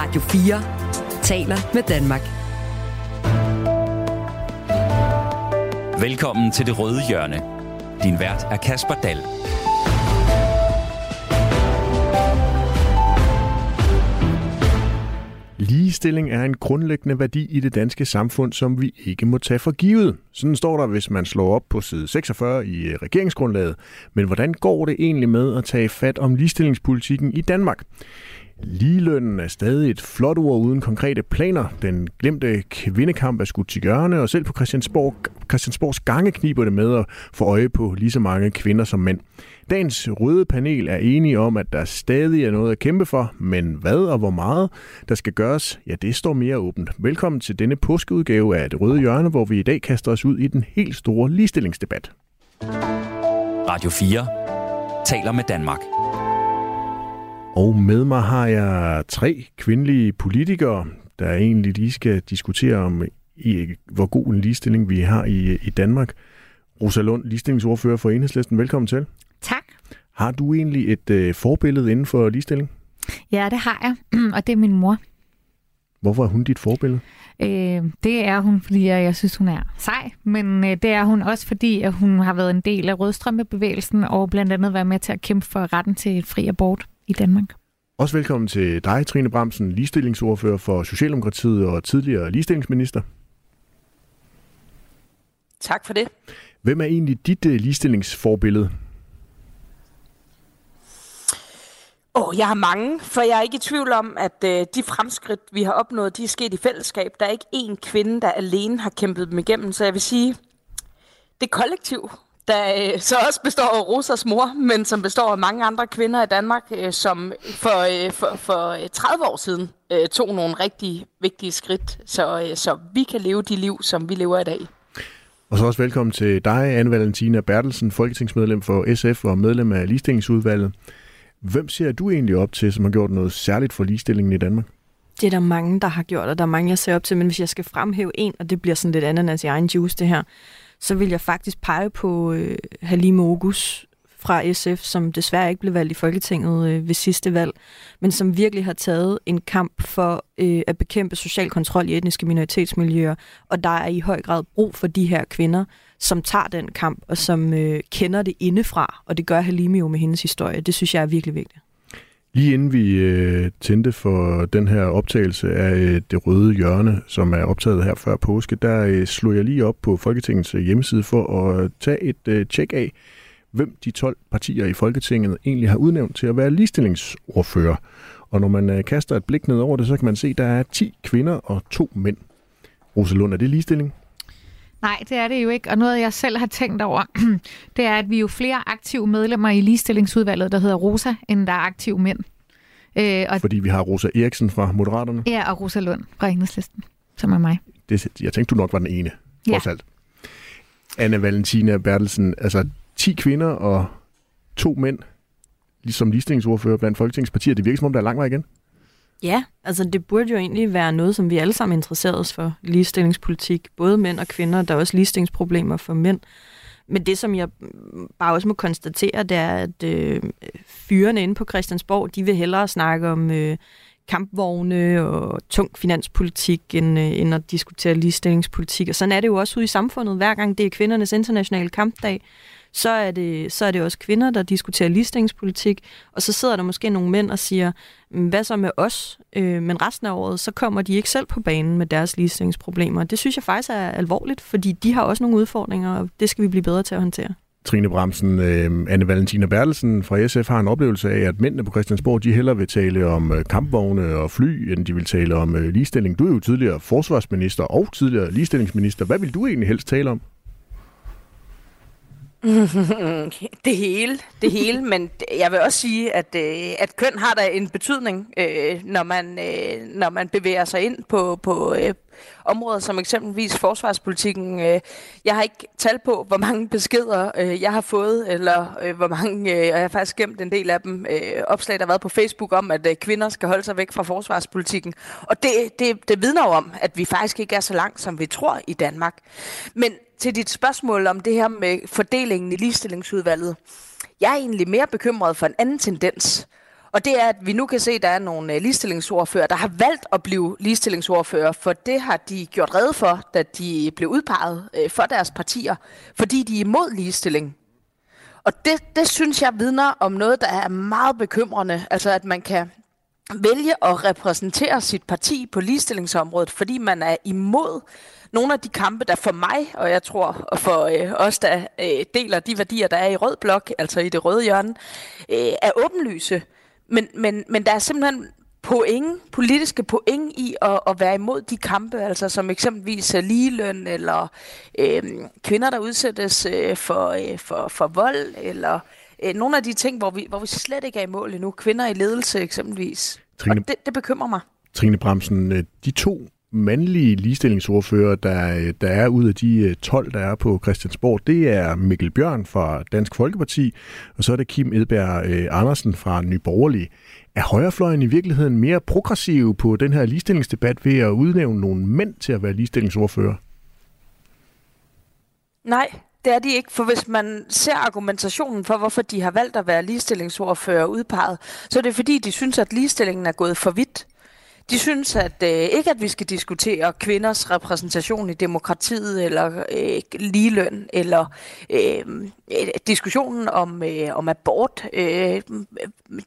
Radio 4 taler med Danmark. Velkommen til Det Røde Hjørne. Din vært er Kasper Dahl. Ligestilling er en grundlæggende værdi i det danske samfund, som vi ikke må tage for givet. Sådan står der, hvis man slår op på side 46 i øh, regeringsgrundlaget. Men hvordan går det egentlig med at tage fat om ligestillingspolitikken i Danmark? Ligelønnen er stadig et flot ord uden konkrete planer. Den glemte kvindekamp er skudt til hjørne, og selv på Christiansborg, Christiansborgs gange kniber det med at få øje på lige så mange kvinder som mænd. Dagens røde panel er enige om, at der stadig er noget at kæmpe for, men hvad og hvor meget der skal gøres, ja det står mere åbent. Velkommen til denne påskeudgave af Det Røde Hjørne, hvor vi i dag kaster os ud i den helt store ligestillingsdebat. Radio 4 taler med Danmark. Og med mig har jeg tre kvindelige politikere, der egentlig lige skal diskutere om, i, hvor god en ligestilling vi har i, i Danmark. Rosa Lund, ligestillingsordfører for Enhedslisten. Velkommen til. Tak. Har du egentlig et øh, forbillede inden for ligestilling? Ja, det har jeg, og det er min mor. Hvorfor er hun dit forbillede? Øh, det er hun, fordi jeg, jeg synes, hun er sej, men øh, det er hun også, fordi at hun har været en del af rødstrømpebevægelsen og blandt andet været med til at kæmpe for retten til et fri abort i Danmark. Også velkommen til dig, Trine Bramsen, ligestillingsordfører for Socialdemokratiet og tidligere ligestillingsminister. Tak for det. Hvem er egentlig dit uh, ligestillingsforbillede? Åh, oh, jeg har mange, for jeg er ikke i tvivl om, at øh, de fremskridt, vi har opnået, de er sket i fællesskab. Der er ikke én kvinde, der alene har kæmpet dem igennem, så jeg vil sige, det er kollektiv, der øh, så også består af Rosas mor, men som består af mange andre kvinder i Danmark, øh, som for, øh, for, for 30 år siden øh, tog nogle rigtig vigtige skridt, så, øh, så vi kan leve de liv, som vi lever i dag. Og så også velkommen til dig, anne Valentina Bertelsen, folketingsmedlem for SF og medlem af ligestillingsudvalget. Hvem ser du egentlig op til, som har gjort noget særligt for ligestillingen i Danmark? Det er der mange, der har gjort, og der er mange, jeg ser op til. Men hvis jeg skal fremhæve en, og det bliver sådan lidt ananas i egen juice det her, så vil jeg faktisk pege på øh, Halime Ogus fra SF, som desværre ikke blev valgt i Folketinget øh, ved sidste valg, men som virkelig har taget en kamp for øh, at bekæmpe social kontrol i etniske minoritetsmiljøer, og der er i høj grad brug for de her kvinder, som tager den kamp, og som øh, kender det indefra, og det gør Halime jo med hendes historie. Det synes jeg er virkelig vigtigt. Lige inden vi øh, tændte for den her optagelse af øh, Det Røde Hjørne, som er optaget her før påske, der øh, slog jeg lige op på Folketingets øh, hjemmeside for at tage et øh, tjek af, hvem de 12 partier i Folketinget egentlig har udnævnt til at være ligestillingsordfører. Og når man øh, kaster et blik ned over det, så kan man se, at der er 10 kvinder og to mænd. Rosalund, er det ligestilling? Nej, det er det jo ikke. Og noget, jeg selv har tænkt over, det er, at vi er jo flere aktive medlemmer i ligestillingsudvalget, der hedder Rosa, end der er aktive mænd. Øh, og Fordi vi har Rosa Eriksen fra Moderaterne. Ja, og Rosa Lund fra Enhedslisten, som er mig. Det, jeg tænkte, du nok var den ene, trods ja. alt. Anne Valentina Bertelsen, altså 10 kvinder og to mænd, ligesom ligestillingsordfører blandt folketingspartier. Det virker som om, der er lang vej igen. Ja, altså det burde jo egentlig være noget, som vi alle sammen interesserer os for, ligestillingspolitik. Både mænd og kvinder, der er også ligestillingsproblemer for mænd. Men det, som jeg bare også må konstatere, det er, at øh, fyrene inde på Christiansborg, de vil hellere snakke om øh, kampvogne og tung finanspolitik, end, øh, end at diskutere ligestillingspolitik. Og sådan er det jo også ude i samfundet. Hver gang det er kvindernes internationale kampdag, så er det, så er det også kvinder, der diskuterer ligestillingspolitik, og så sidder der måske nogle mænd og siger, mm, hvad så med os? Øh, men resten af året, så kommer de ikke selv på banen med deres ligestillingsproblemer. Det synes jeg faktisk er alvorligt, fordi de har også nogle udfordringer, og det skal vi blive bedre til at håndtere. Trine Bramsen, øh, Anne Valentina Bertelsen fra SF har en oplevelse af, at mændene på Christiansborg, de hellere vil tale om øh, kampvogne og fly, end de vil tale om øh, ligestilling. Du er jo tidligere forsvarsminister og tidligere ligestillingsminister. Hvad vil du egentlig helst tale om? det hele, det hele, men jeg vil også sige, at, øh, at køn har da en betydning, øh, når, man, øh, når man bevæger sig ind på, på øh, områder som eksempelvis forsvarspolitikken. Øh, jeg har ikke tal på, hvor mange beskeder øh, jeg har fået, eller øh, hvor mange, øh, og jeg har faktisk gemt en del af dem, øh, opslag, der har været på Facebook om, at øh, kvinder skal holde sig væk fra forsvarspolitikken. Og det, det, det vidner jo om, at vi faktisk ikke er så langt, som vi tror i Danmark. Men til dit spørgsmål om det her med fordelingen i ligestillingsudvalget. Jeg er egentlig mere bekymret for en anden tendens. Og det er, at vi nu kan se, at der er nogle øh, ligestillingsordfører, der har valgt at blive ligestillingsordfører, for det har de gjort rede for, da de blev udpeget øh, for deres partier, fordi de er imod ligestilling. Og det, det synes jeg vidner om noget, der er meget bekymrende. Altså at man kan vælge at repræsentere sit parti på ligestillingsområdet, fordi man er imod nogle af de kampe, der for mig, og jeg tror for øh, os, der øh, deler de værdier, der er i rød blok, altså i det røde hjørne, øh, er åbenlyse. Men, men, men der er simpelthen point, politiske point i at, at være imod de kampe, altså som eksempelvis øh, ligeløn, eller øh, kvinder, der udsættes øh, for, øh, for, for vold, eller øh, nogle af de ting, hvor vi, hvor vi slet ikke er i mål endnu. Kvinder i ledelse eksempelvis. Trine, og det, det bekymrer mig. Trine Bremsen, øh, de to mandlige ligestillingsordfører, der, der er ud af de 12, øh, der er på Christiansborg, det er Mikkel Bjørn fra Dansk Folkeparti, og så er det Kim Edberg øh, Andersen fra Nye Borgerlige. Er højrefløjen i virkeligheden mere progressiv på den her ligestillingsdebat ved at udnævne nogle mænd til at være ligestillingsordfører? Nej, det er de ikke, for hvis man ser argumentationen for, hvorfor de har valgt at være ligestillingsordfører udpeget, så er det fordi, de synes, at ligestillingen er gået for vidt. De synes at øh, ikke, at vi skal diskutere kvinders repræsentation i demokratiet, eller øh, ligeløn, eller øh, øh, diskussionen om, øh, om abort. Øh,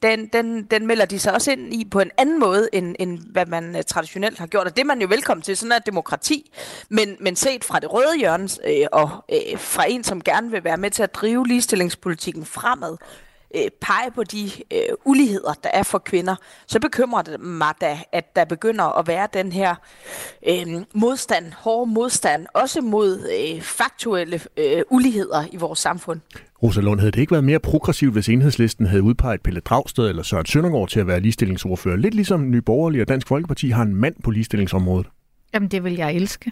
den, den, den melder de sig også ind i på en anden måde, end, end hvad man øh, traditionelt har gjort. Og det er man jo velkommen til, sådan er demokrati. Men, men set fra det røde hjørne, øh, og øh, fra en, som gerne vil være med til at drive ligestillingspolitikken fremad, øh, pege på de øh, uligheder, der er for kvinder, så bekymrer det mig da, at der begynder at være den her øh, modstand, hård modstand, også mod øh, faktuelle øh, uligheder i vores samfund. Rosa Lund, havde det ikke været mere progressivt, hvis enhedslisten havde udpeget Pelle Dragsted eller Søren Søndergaard til at være ligestillingsordfører? Lidt ligesom Nye Borgerlige og Dansk Folkeparti har en mand på ligestillingsområdet. Jamen, det vil jeg elske.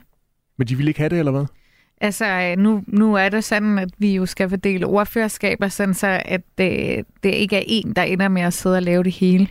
Men de vil ikke have det, eller hvad? Altså, nu, nu er det sådan, at vi jo skal fordele ordførerskaber, sådan så at det, det ikke er en, der ender med at sidde og lave det hele.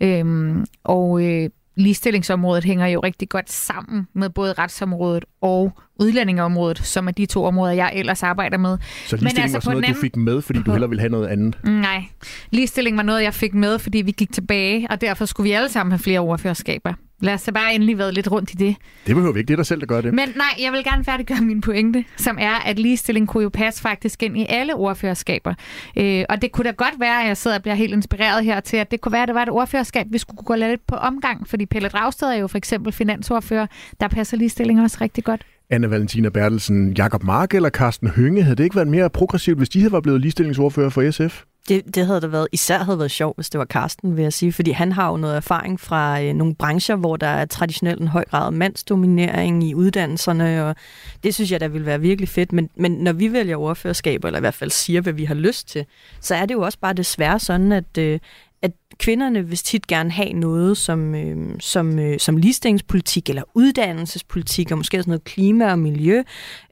Øhm, og øh, ligestillingsområdet hænger jo rigtig godt sammen med både retsområdet og udlændingeområdet, som er de to områder, jeg ellers arbejder med. Så ligestilling Men altså, var sådan noget, anden... du fik med, fordi du hellere ville have noget andet? Nej, ligestilling var noget, jeg fik med, fordi vi gik tilbage, og derfor skulle vi alle sammen have flere ordførerskaber. Lad os da bare endelig være lidt rundt i det. Det behøver vi ikke. Det er dig selv, der gør det. Men nej, jeg vil gerne færdiggøre min pointe, som er, at ligestilling kunne jo passe faktisk ind i alle ordførerskaber. Øh, og det kunne da godt være, at jeg sidder og bliver helt inspireret her til, at det kunne være, at det var et ordførerskab, vi skulle gå lidt på omgang. Fordi Pelle Dragsted er jo for eksempel finansordfører. Der passer ligestilling også rigtig godt. Anna Valentina Bertelsen, Jakob Mark eller Carsten Hønge, havde det ikke været mere progressivt, hvis de havde været blevet ligestillingsordfører for SF? Det, det havde da været, især havde været sjovt, hvis det var Karsten, vil jeg sige, fordi han har jo noget erfaring fra øh, nogle brancher, hvor der er traditionelt en høj grad af mandsdominering i uddannelserne, og det synes jeg, der ville være virkelig fedt. Men, men når vi vælger ordførerskaber, eller i hvert fald siger, hvad vi har lyst til, så er det jo også bare desværre sådan, at, øh, at kvinderne vil tit gerne have noget som, øh, som, øh, som ligestillingspolitik eller uddannelsespolitik, og måske sådan noget klima og miljø.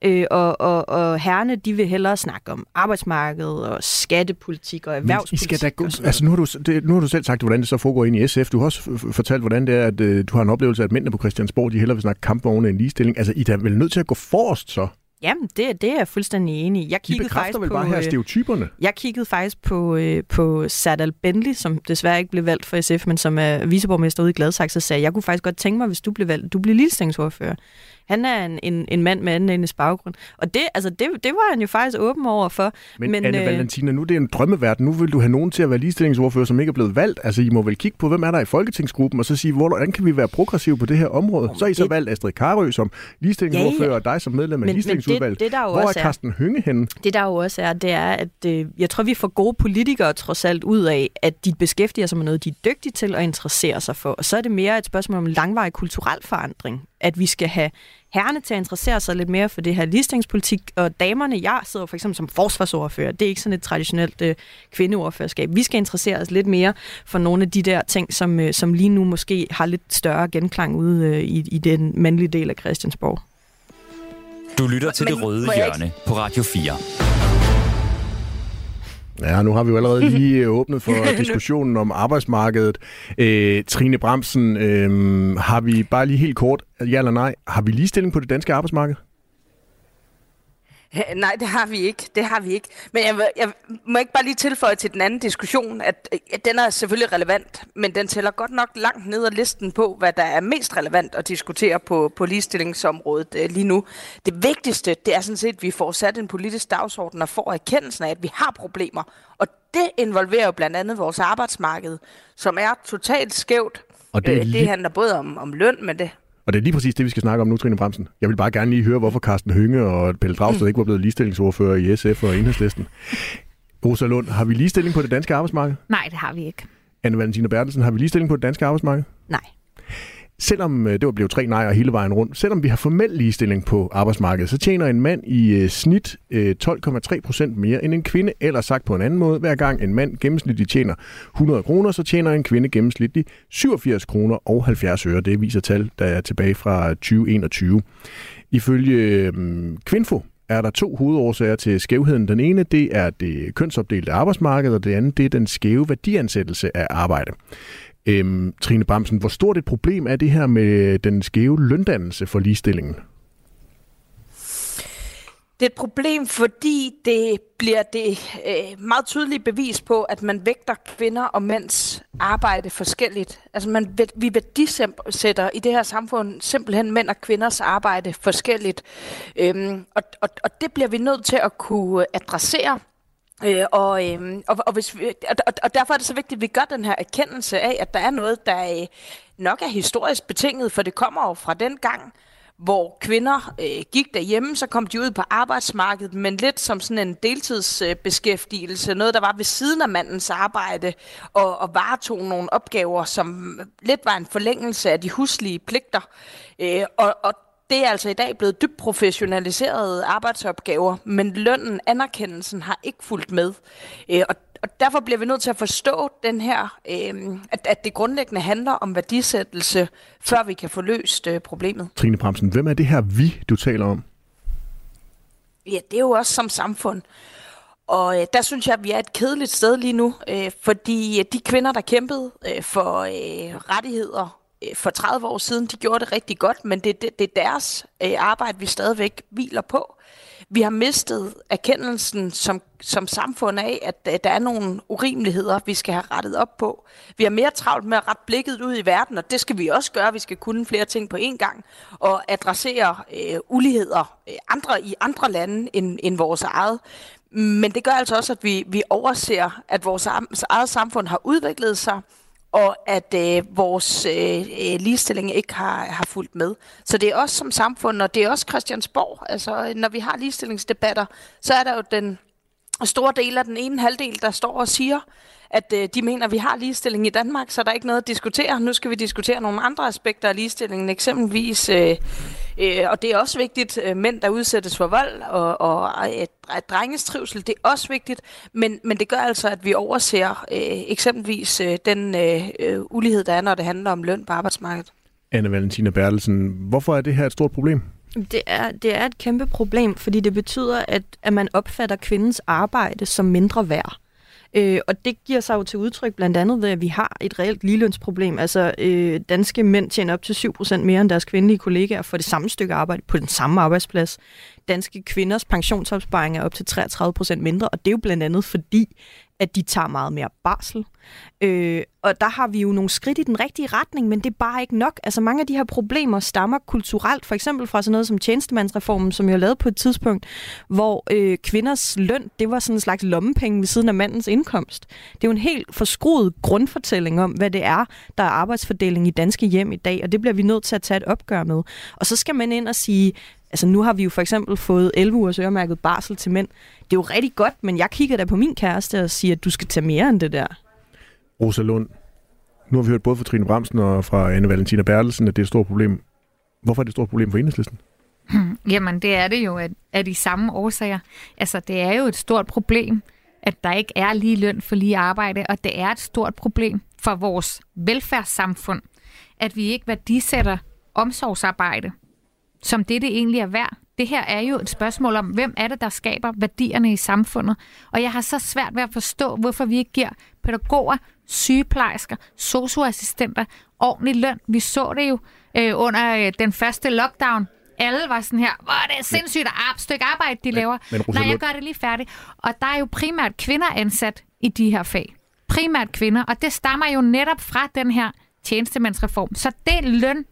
Øh, og, og, og herrene, de vil hellere snakke om arbejdsmarkedet og skattepolitik og erhvervspolitik. Men I skal da gå, altså nu, har du, det, nu har du selv sagt, hvordan det så foregår ind i SF. Du har også fortalt, hvordan det er, at øh, du har en oplevelse af, at mændene på Christiansborg, de hellere vil snakke kampvogne end ligestilling. Altså, I er vel nødt til at gå forrest så? Jamen, det, det er jeg fuldstændig enig i. Jeg kiggede De faktisk vel på, bare her øh, stereotyperne? Jeg kiggede faktisk på, øh, på Sadal Bentley, som desværre ikke blev valgt for SF, men som er viceborgmester ude i Gladsaxe, og sagde, jeg kunne faktisk godt tænke mig, hvis du blev valgt, du blev ligestillingsordfører. Han er en, en, en mand med anden endes baggrund. Og det, altså, det, det var han jo faktisk åben over for. Men, men Anne øh, Valentina, nu er det en drømmeverden. Nu vil du have nogen til at være ligestillingsordfører, som ikke er blevet valgt. Altså, I må vel kigge på, hvem er der i Folketingsgruppen, og så sige, hvordan kan vi være progressive på det her område? Så er I så valgt Astrid Karø som ligestillingsordfører, ja, ja. og dig som medlem af men, ligestillingsudvalget. Det, det, der Hvor er Carsten er, Hynge henne? Det der jo også er, det er, at øh, jeg tror, vi får gode politikere trods alt ud af, at de beskæftiger sig med noget, de er dygtige til at interessere sig for. Og så er det mere et spørgsmål om langvarig kulturel forandring. At vi skal have herrene til at interessere sig lidt mere for det her ligestillingspolitik, og damerne, jeg sidder for eksempel som forsvarsordfører, det er ikke sådan et traditionelt øh, kvindeordførerskab. Vi skal interessere os lidt mere for nogle af de der ting, som, øh, som lige nu måske har lidt større genklang ude øh, i, i den mandlige del af Christiansborg. Du lytter til Men, Det Røde Hjørne på Radio 4. Ja, nu har vi jo allerede lige øh, åbnet for diskussionen om arbejdsmarkedet. Øh, Trine Bremsen, øh, har vi bare lige helt kort, ja eller nej, har vi ligestilling på det danske arbejdsmarked? Nej, det har vi ikke. Det har vi ikke. Men jeg, jeg må ikke bare lige tilføje til den anden diskussion, at, at den er selvfølgelig relevant, men den tæller godt nok langt ned ad listen på, hvad der er mest relevant at diskutere på, på ligestillingsområdet uh, lige nu. Det vigtigste, det er sådan set, at vi får sat en politisk dagsorden og får erkendelsen af, at vi har problemer. Og det involverer jo blandt andet vores arbejdsmarked, som er totalt skævt. Og det, øh, det handler både om, om løn, men det og det er lige præcis det, vi skal snakke om nu, Trine Bremsen. Jeg vil bare gerne lige høre, hvorfor Carsten Hønge og Pelle Dragsted mm. ikke var blevet ligestillingsordfører i SF og Enhedslisten. Rosa Lund, har vi ligestilling på det danske arbejdsmarked? Nej, det har vi ikke. Anne Valentina Bertelsen, har vi ligestilling på det danske arbejdsmarked? Nej selvom øh, det var blevet tre nejer hele vejen rundt, selvom vi har formel ligestilling på arbejdsmarkedet, så tjener en mand i øh, snit øh, 12,3 procent mere end en kvinde. Eller sagt på en anden måde, hver gang en mand gennemsnitligt tjener 100 kroner, så tjener en kvinde gennemsnitligt 87 kroner og 70 øre. Det viser tal, der er tilbage fra 2021. Ifølge øh, Kvinfo er der to hovedårsager til skævheden. Den ene, det er det kønsopdelte arbejdsmarked, og det andet, det er den skæve værdiansættelse af arbejde. Øhm, Trine Bamsen, hvor stort et problem er det her med den skæve løndannelse for ligestillingen? Det er et problem, fordi det bliver det øh, meget tydelige bevis på, at man vægter kvinder og mænds arbejde forskelligt. Altså man, vi værdisætter i det her samfund simpelthen mænd og kvinders arbejde forskelligt. Øhm, og, og, og det bliver vi nødt til at kunne adressere Øh, og, øh, og, og, hvis vi, og, og derfor er det så vigtigt, at vi gør den her erkendelse af, at der er noget, der øh, nok er historisk betinget, for det kommer jo fra den gang, hvor kvinder øh, gik derhjemme, så kom de ud på arbejdsmarkedet, men lidt som sådan en deltidsbeskæftigelse, øh, noget der var ved siden af mandens arbejde, og, og varetog nogle opgaver, som lidt var en forlængelse af de huslige pligter. Øh, og, og det er altså i dag blevet dybt professionaliserede arbejdsopgaver, men lønnen, anerkendelsen har ikke fulgt med. Øh, og, og derfor bliver vi nødt til at forstå den her, øh, at, at det grundlæggende handler om værdisættelse, før vi kan få løst øh, problemet. Trine Bremsen, hvem er det her vi, du taler om? Ja, det er jo også som samfund. Og øh, der synes jeg, at vi er et kedeligt sted lige nu, øh, fordi de kvinder, der kæmpede øh, for øh, rettigheder Øh, Øh, for 30 år siden, de gjorde det rigtig godt, men det, det, det er deres øh, arbejde, vi stadigvæk hviler på. Vi har mistet erkendelsen som, som samfund af, at, at der er nogle urimeligheder, vi skal have rettet op på. Vi har mere travlt med at rette blikket ud i verden, og det skal vi også gøre. Vi skal kunne flere ting på én gang og adressere øh, uligheder øh, andre i andre lande end, end vores eget. Men det gør altså også, at vi, vi overser, at vores eget samfund har udviklet sig, og at øh, vores øh, øh, ligestilling ikke har, har fulgt med. Så det er også som samfund, og det er også Christiansborg. Altså, når vi har ligestillingsdebatter, så er der jo den store del af den ene halvdel, der står og siger, at øh, de mener, at vi har ligestilling i Danmark, så der er ikke noget at diskutere. Nu skal vi diskutere nogle andre aspekter af ligestillingen, eksempelvis, øh, øh, og det er også vigtigt, øh, mænd, der udsættes for vold, og, og øh, drenges trivsel, det er også vigtigt, men, men det gør altså, at vi overser øh, eksempelvis øh, den øh, øh ulighed, der er, når det handler om løn på arbejdsmarkedet. Anne Valentina Bertelsen, hvorfor er det her et stort problem? Det er, det er et kæmpe problem, fordi det betyder, at, at man opfatter kvindens arbejde som mindre værd. Øh, og det giver sig jo til udtryk blandt andet ved, at vi har et reelt ligelønsproblem. Altså, øh, danske mænd tjener op til 7% mere end deres kvindelige kollegaer for det samme stykke arbejde på den samme arbejdsplads. Danske kvinders pensionsopsparing er op til 33% mindre, og det er jo blandt andet fordi, at de tager meget mere barsel. Øh, og der har vi jo nogle skridt i den rigtige retning, men det er bare ikke nok. Altså mange af de her problemer stammer kulturelt, for eksempel fra sådan noget som tjenestemandsreformen, som jeg lavede på et tidspunkt, hvor øh, kvinders løn, det var sådan en slags lommepenge ved siden af mandens indkomst. Det er jo en helt forskruet grundfortælling om, hvad det er, der er arbejdsfordeling i danske hjem i dag, og det bliver vi nødt til at tage et opgør med. Og så skal man ind og sige, Altså nu har vi jo for eksempel fået 11 ugers øremærket barsel til mænd. Det er jo rigtig godt, men jeg kigger da på min kæreste og siger, at du skal tage mere end det der. Rosa Lund, nu har vi hørt både fra Trine Bramsen og fra Anne Valentina Bertelsen, at det er et stort problem. Hvorfor er det et stort problem for enhedslisten? Jamen, det er det jo af, af de samme årsager. Altså, det er jo et stort problem, at der ikke er lige løn for lige arbejde, og det er et stort problem for vores velfærdssamfund, at vi ikke værdisætter omsorgsarbejde som det, det egentlig er værd. Det her er jo et spørgsmål om, hvem er det, der skaber værdierne i samfundet. Og jeg har så svært ved at forstå, hvorfor vi ikke giver pædagoger, sygeplejersker, socioassistenter ordentlig løn. Vi så det jo øh, under øh, den første lockdown, Alle var sådan her, hvor er det sindssygt ar- stykke arbejde, de laver. men Rosa Nej, jeg gør det lige færdigt. Og der er jo primært kvinder ansat i de her fag. Primært kvinder, og det stammer jo netop fra den her tjenestemandsreform. Så det løn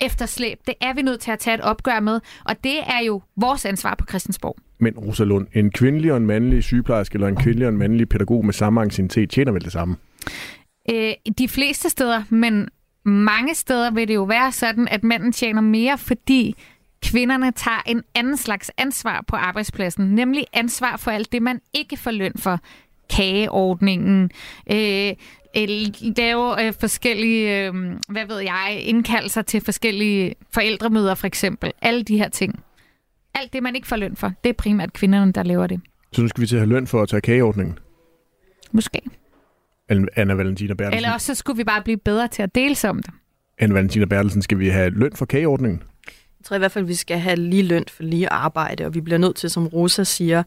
efterslæb, det er vi nødt til at tage et opgør med, og det er jo vores ansvar på Christiansborg. Men Rosalund, en kvindelig og en mandlig sygeplejerske eller en kvindelig og en mandlig pædagog med samme anciennitet tjener vel det samme? Øh, de fleste steder, men mange steder vil det jo være sådan, at manden tjener mere, fordi kvinderne tager en anden slags ansvar på arbejdspladsen, nemlig ansvar for alt det, man ikke får løn for. Kageordningen, øh, øh, lave øh, forskellige, øh, hvad ved jeg, indkaldelser til forskellige forældremøder for eksempel. Alle de her ting. Alt det, man ikke får løn for, det er primært kvinderne, der laver det. Så nu skal vi til at have løn for at tage kageordningen. Måske. Anna Valentina Bertelsen. Eller også så skulle vi bare blive bedre til at dele om det. Anna Valentina Bertelsen, skal vi have løn for kageordningen? Jeg tror i hvert fald, vi skal have lige løn for lige arbejde, og vi bliver nødt til, som Rosa siger,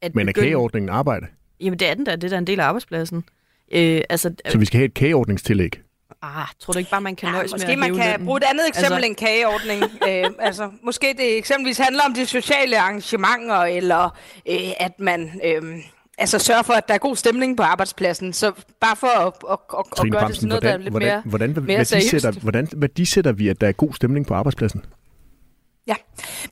at Men er begynde- kageordningen arbejde? Jamen det er den der, det er der en del af arbejdspladsen. Øh, altså, Så vi skal have et kageordningstillæg? ah, tror du ikke bare, man kan Ja, nøjes med måske at man kan lønnen? bruge et andet eksempel Altså- end kageordning. øh, altså, måske det eksempelvis handler om de sociale arrangementer, eller øh, at man øh, altså sørger for, at der er god stemning på arbejdspladsen. Så bare for at, at, at, at Trine gøre det til noget, der er hvordan, lidt hvordan, mere... hvordan, mere værdisætter, seriøst. hvordan værdisætter vi, at der er god stemning på arbejdspladsen? Ja,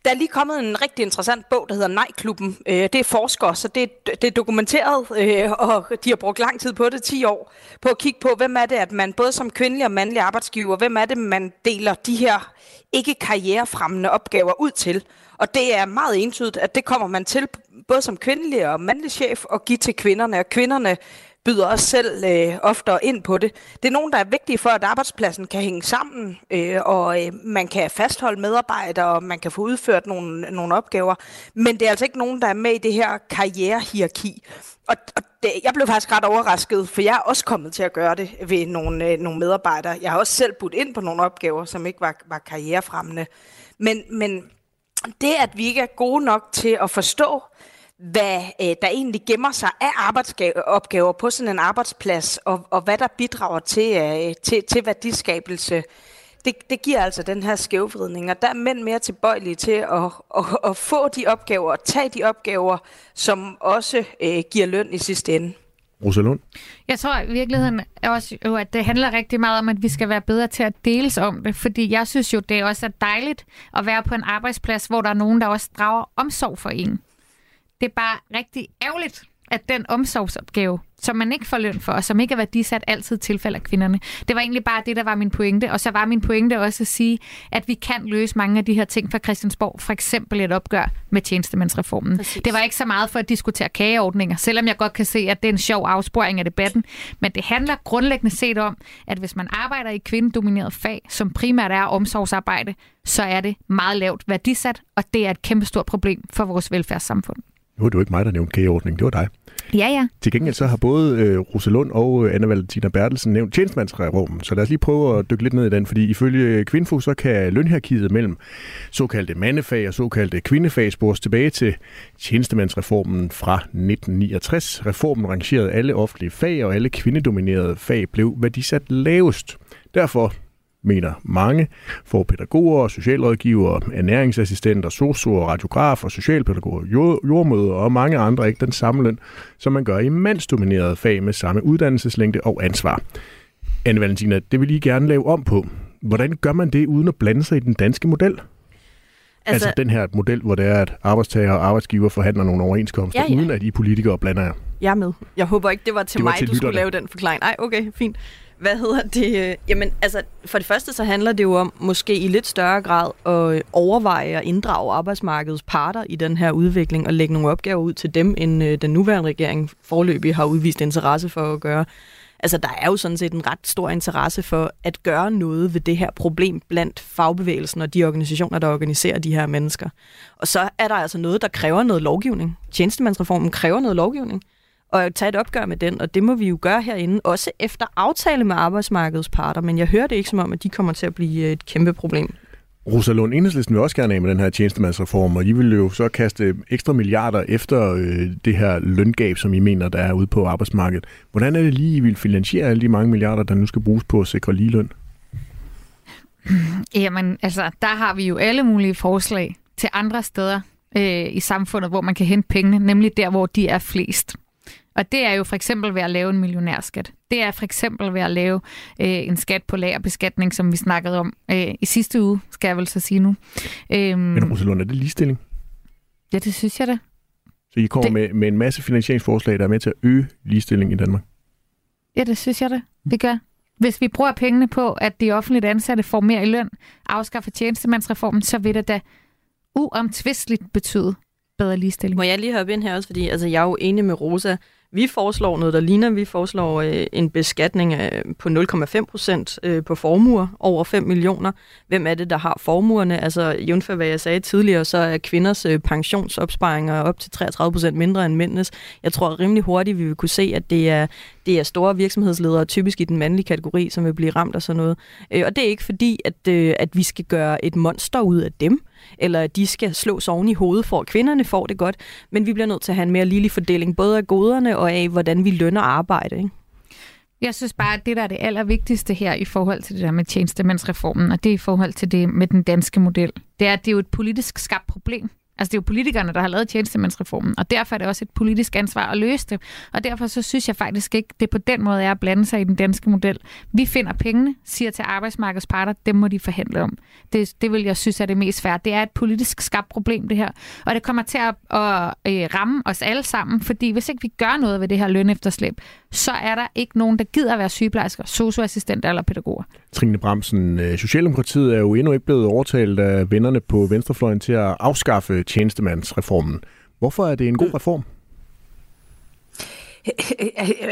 der er lige kommet en rigtig interessant bog, der hedder Nej-klubben. Øh, det er forskere, så det er, det er dokumenteret, øh, og de har brugt lang tid på det, 10 år, på at kigge på, hvem er det, at man både som kvindelig og mandlig arbejdsgiver, hvem er det, man deler de her ikke karrierefremmende opgaver ud til. Og det er meget entydigt, at det kommer man til, både som kvindelig og mandlig chef, at give til kvinderne, og kvinderne byder også selv øh, oftere ind på det. Det er nogen, der er vigtige for, at arbejdspladsen kan hænge sammen, øh, og øh, man kan fastholde medarbejdere, og man kan få udført nogle, nogle opgaver. Men det er altså ikke nogen, der er med i det her karrierehierarki. Og, og det, jeg blev faktisk ret overrasket, for jeg er også kommet til at gøre det ved nogle, øh, nogle medarbejdere. Jeg har også selv budt ind på nogle opgaver, som ikke var, var karrierefremmende. Men, men det, at vi ikke er gode nok til at forstå, hvad øh, der egentlig gemmer sig af arbejdsopgaver på sådan en arbejdsplads, og, og hvad der bidrager til, øh, til, til værdiskabelse, det, det giver altså den her skævvridning, og der er mænd mere tilbøjelige til at, at, at få de opgaver, og tage de opgaver, som også øh, giver løn i sidste ende. Rosalund? Jeg tror i virkeligheden også, jo, at det handler rigtig meget om, at vi skal være bedre til at deles om det. Fordi jeg synes jo, det også er dejligt at være på en arbejdsplads, hvor der er nogen, der også drager omsorg for en. Det er bare rigtig ærgerligt, at den omsorgsopgave, som man ikke får løn for, og som ikke er værdisat, altid tilfælder kvinderne. Det var egentlig bare det, der var min pointe. Og så var min pointe også at sige, at vi kan løse mange af de her ting fra Christiansborg. For eksempel et opgør med tjenestemandsreformen. Præcis. Det var ikke så meget for at diskutere kageordninger, selvom jeg godt kan se, at det er en sjov afsporing af debatten. Men det handler grundlæggende set om, at hvis man arbejder i kvindedomineret fag, som primært er omsorgsarbejde, så er det meget lavt værdisat, og det er et kæmpestort problem for vores velfærdssamfund. Nu er det jo ikke mig, der nævnte kageordningen, det var dig. Ja, ja. Til gengæld så har både øh, Rosalund og øh, Anna Valentina Bertelsen nævnt tjenestemandsreformen, så lad os lige prøve at dykke lidt ned i den, fordi ifølge Kvinfo, så kan lønhierarkiet mellem såkaldte mandefag og såkaldte kvindefag spores tilbage til tjenestemandsreformen fra 1969. Reformen rangerede alle offentlige fag, og alle kvindedominerede fag blev værdisat lavest. Derfor mener mange, får pædagoger, socialrådgivere, ernæringsassistenter, sosuer, radiografer, socialpædagoger, jord- jordmøder og mange andre ikke den samme løn, som man gør i mandsdominerede fag med samme uddannelseslængde og ansvar. Anne Valentina, det vil I gerne lave om på. Hvordan gør man det uden at blande sig i den danske model? Altså, Altså, den her model, hvor det er, at arbejdstager og arbejdsgiver forhandler nogle overenskomster, Ja, ja. uden at I politikere blander jer. Jeg er med. Jeg håber ikke, det var til Det var mig, til du skulle lytterne. lave den forklaring. Nej, okay, fint. Hvad hedder det? Øh, jamen, altså, for det første så handler det jo om måske i lidt større grad at overveje at inddrage arbejdsmarkedets parter i den her udvikling og lægge nogle opgaver ud til dem, end øh, den nuværende regering forløbig har udvist interesse for at gøre. Altså, der er jo sådan set en ret stor interesse for at gøre noget ved det her problem blandt fagbevægelsen og de organisationer, der organiserer de her mennesker. Og så er der altså noget, der kræver noget lovgivning. Tjenestemandsreformen kræver noget lovgivning og tage et opgør med den, og det må vi jo gøre herinde, også efter aftale med arbejdsmarkedets parter, men jeg hører det ikke som om, at de kommer til at blive et kæmpe problem. Rosalund, Enhedslisten vil også gerne af med den her tjenestemandsreform, og I vil jo så kaste ekstra milliarder efter øh, det her løngab, som I mener, der er ude på arbejdsmarkedet. Hvordan er det lige, I vil finansiere alle de mange milliarder, der nu skal bruges på at sikre ligeløn? Jamen, altså, der har vi jo alle mulige forslag til andre steder øh, i samfundet, hvor man kan hente pengene, nemlig der, hvor de er flest. Og det er jo for eksempel ved at lave en millionærskat. Det er for eksempel ved at lave øh, en skat på lagerbeskatning, som vi snakkede om øh, i sidste uge, skal jeg vel så sige nu. Øhm, Men Rosalund, er det ligestilling? Ja, det synes jeg da. Så I kommer det... med, med en masse finansieringsforslag, der er med til at øge ligestilling i Danmark? Ja, det synes jeg da. Det gør. Hvis vi bruger pengene på, at de offentlige ansatte får mere i løn, afskaffer tjenestemandsreformen, så vil det da uomtvisteligt betyde bedre ligestilling. Må jeg lige hoppe ind her også, fordi altså, jeg er jo enig med Rosa. Vi foreslår noget, der ligner. Vi foreslår øh, en beskatning af, på 0,5 procent øh, på formuer over 5 millioner. Hvem er det, der har formuerne? Altså, jævnfør hvad jeg sagde tidligere, så er kvinders øh, pensionsopsparinger op til 33 procent mindre end mændenes. Jeg tror rimelig hurtigt, vi vil kunne se, at det er, det er store virksomhedsledere, typisk i den mandlige kategori, som vil blive ramt af sådan noget. Øh, og det er ikke fordi, at, øh, at vi skal gøre et monster ud af dem eller at de skal slås oven i hovedet for, at kvinderne får det godt. Men vi bliver nødt til at have en mere ligelig fordeling, både af goderne og af, hvordan vi lønner arbejde. Ikke? Jeg synes bare, at det, der er det allervigtigste her i forhold til det der med tjenestemandsreformen, og det er i forhold til det med den danske model, det er, at det er jo et politisk skabt problem. Altså det er jo politikerne, der har lavet tjenestemandsreformen, og derfor er det også et politisk ansvar at løse det. Og derfor så synes jeg faktisk ikke, det på den måde er at blande sig i den danske model. Vi finder pengene, siger til arbejdsmarkedets parter, dem må de forhandle om. Det, det vil jeg synes er det mest færre. Det er et politisk skabt problem, det her. Og det kommer til at, at, at ramme os alle sammen, fordi hvis ikke vi gør noget ved det her lønefterslæb, så er der ikke nogen, der gider at være sygeplejersker, socioassistenter eller pædagoger. Trine Bramsen, øh, Socialdemokratiet er jo endnu ikke blevet overtalt af vennerne på venstrefløjen til at afskaffe tjenestemandsreformen. Hvorfor er det en god mm. reform?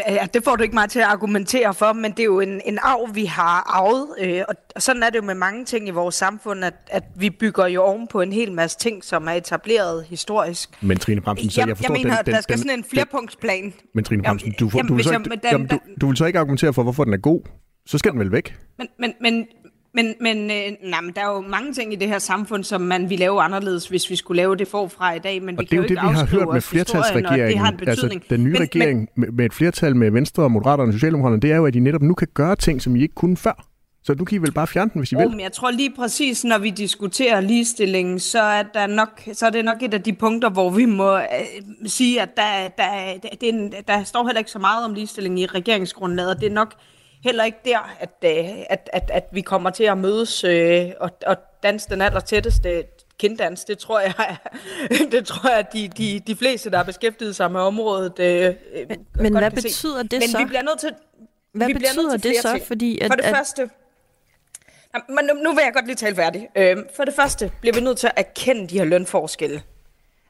Ja, det får du ikke meget til at argumentere for, men det er jo en, en arv, vi har arvet. Øh, og sådan er det jo med mange ting i vores samfund, at, at vi bygger jo oven på en hel masse ting, som er etableret historisk. Men Trine Bremsen, så jeg, jeg forstår... Jeg mener, den, den, der skal den, sådan en flerpunktsplan. Men Trine Bremsen, du, jamen, du, vil så ikke, den, jamen, du, du vil så ikke argumentere for, hvorfor den er god? Så skal den vel væk? Men, men, men men, men, øh, nej, men der er jo mange ting i det her samfund, som man ville lave anderledes, hvis vi skulle lave det forfra i dag. Men og vi det er jo det, vi har hørt med flertalsregeringen. Altså, den nye men, regering men, med et flertal med Venstre og Moderaterne og Socialdemokraterne, det er jo, at de netop nu kan gøre ting, som I ikke kunne før. Så nu kan I vel bare fjerne den, hvis I oh, vil? Men jeg tror lige præcis, når vi diskuterer ligestilling, så er, der nok, så er det nok et af de punkter, hvor vi må øh, sige, at der, der, der, der, der står heller ikke så meget om ligestilling i regeringsgrundlaget. Det er nok heller ikke der, at, øh, at, at, at vi kommer til at mødes øh, og, og danse den aller tætteste kinddans. Det tror jeg, det tror jeg de, de, de fleste, der har beskæftiget sig med området, øh, Men, men hvad betyder det men så? Men vi bliver nødt til Hvad vi betyder det så? Ting. Fordi at, For det at... første, men nu, nu vil jeg godt lige tale færdig. Øh, for det første bliver vi nødt til at erkende de her lønforskelle.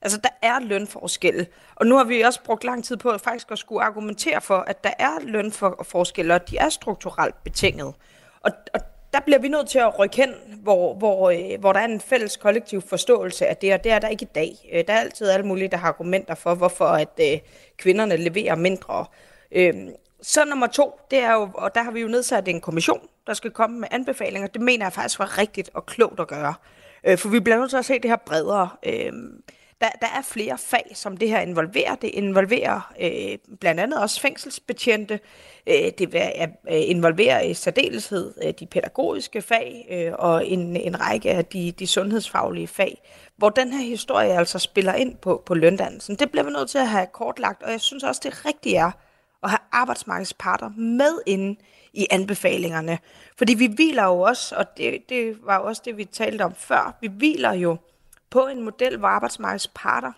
Altså, der er lønforskelle. Og nu har vi også brugt lang tid på at faktisk at skulle argumentere for, at der er lønforskelle, og de er strukturelt betinget. Og, og der bliver vi nødt til at rykke hen, hvor, hvor, øh, hvor der er en fælles kollektiv forståelse af det, og det er der ikke i dag. Øh, der er altid alle mulige, der har argumenter for, hvorfor at øh, kvinderne leverer mindre. Øh, så nummer to, det er jo, og der har vi jo nedsat en kommission, der skal komme med anbefalinger. Det mener jeg faktisk var rigtigt og klogt at gøre. Øh, for vi bliver nødt til at se det her bredere. Øh, der, der er flere fag, som det her involverer. Det involverer øh, blandt andet også fængselsbetjente. Øh, det vil øh, involverer i særdeleshed øh, de pædagogiske fag øh, og en, en række af de, de sundhedsfaglige fag, hvor den her historie altså spiller ind på, på løndannelsen. Det bliver vi nødt til at have kortlagt, og jeg synes også, det rigtige er at have arbejdsmarkedsparter med inde i anbefalingerne. Fordi vi hviler jo også, og det, det var jo også det, vi talte om før, vi hviler jo på en model, hvor arbejdsmarkedets parter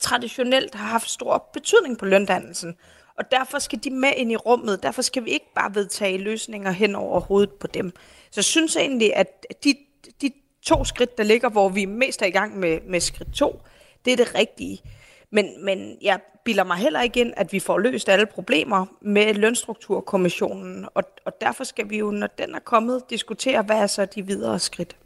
traditionelt har haft stor betydning på løndannelsen. Og derfor skal de med ind i rummet. Derfor skal vi ikke bare vedtage løsninger hen over hovedet på dem. Så jeg synes egentlig, at de, de to skridt, der ligger, hvor vi mest er i gang med, med skridt to, det er det rigtige. Men, men jeg bilder mig heller ikke ind, at vi får løst alle problemer med lønstrukturkommissionen. Og, og derfor skal vi jo, når den er kommet, diskutere, hvad er så de videre skridt.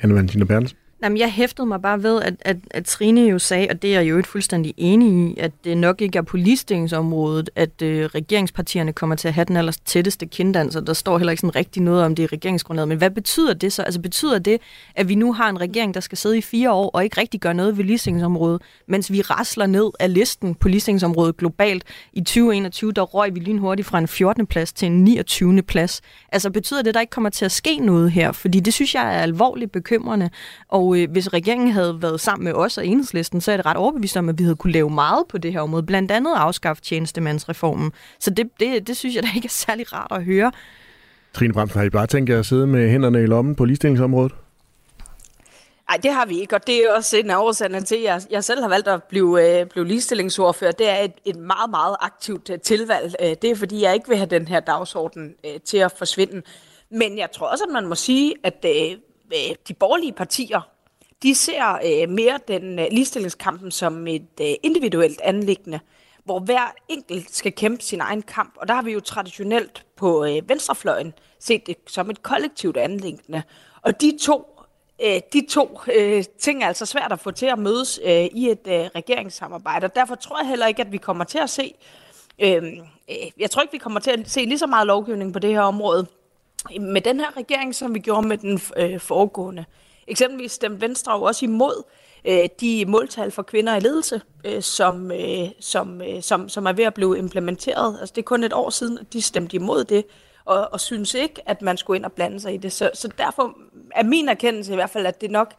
Anne Valentina Berlsen. Jamen, jeg hæftede mig bare ved, at, at, at Trine jo sagde, og det er jeg jo ikke fuldstændig enig i, at det nok ikke er på ligestillingsområdet, at øh, regeringspartierne kommer til at have den aller tætteste kinddans, og der står heller ikke sådan rigtig noget om det i regeringsgrundlaget. Men hvad betyder det så? Altså betyder det, at vi nu har en regering, der skal sidde i fire år og ikke rigtig gøre noget ved ligestillingsområdet, mens vi rasler ned af listen på ligestillingsområdet globalt i 2021, der røg vi lynhurtigt fra en 14. plads til en 29. plads. Altså betyder det, at der ikke kommer til at ske noget her? Fordi det synes jeg er alvorligt bekymrende, og øh, hvis regeringen havde været sammen med os og enhedslisten, så er det ret overbevist om, at vi havde kunne lave meget på det her område. Blandt andet afskaffe tjenestemandsreformen. Så det, det, det synes jeg da ikke er særlig rart at høre. Trine Bramsen, har I bare tænkt jer at sidde med hænderne i lommen på ligestillingsområdet? Nej, det har vi ikke, og det er også en af årsagerne til, at jeg, jeg selv har valgt at blive, øh, blive ligestillingsordfører. Det er et, et meget, meget aktivt øh, tilvalg. Øh, det er, fordi jeg ikke vil have den her dagsorden øh, til at forsvinde. Men jeg tror også, at man må sige, at øh, øh de borgerlige partier de ser øh, mere den øh, ligestillingskampen som et øh, individuelt anlæggende, hvor hver enkelt skal kæmpe sin egen kamp. Og der har vi jo traditionelt på øh, venstrefløjen set det som et kollektivt anlæggende. Og de to, øh, de to øh, ting er altså svært at få til at mødes øh, i et øh, regeringssamarbejde. Og derfor tror jeg heller ikke, at vi kommer til at se... Øh, øh, jeg tror ikke, vi kommer til at se lige så meget lovgivning på det her område med den her regering, som vi gjorde med den øh, foregående. Eksempelvis stemte Venstre jo også imod øh, de måltal for kvinder i ledelse, øh, som, øh, som, øh, som, som er ved at blive implementeret. Altså det er kun et år siden, at de stemte imod det, og, og synes ikke, at man skulle ind og blande sig i det. Så, så derfor er min erkendelse i hvert fald, at det nok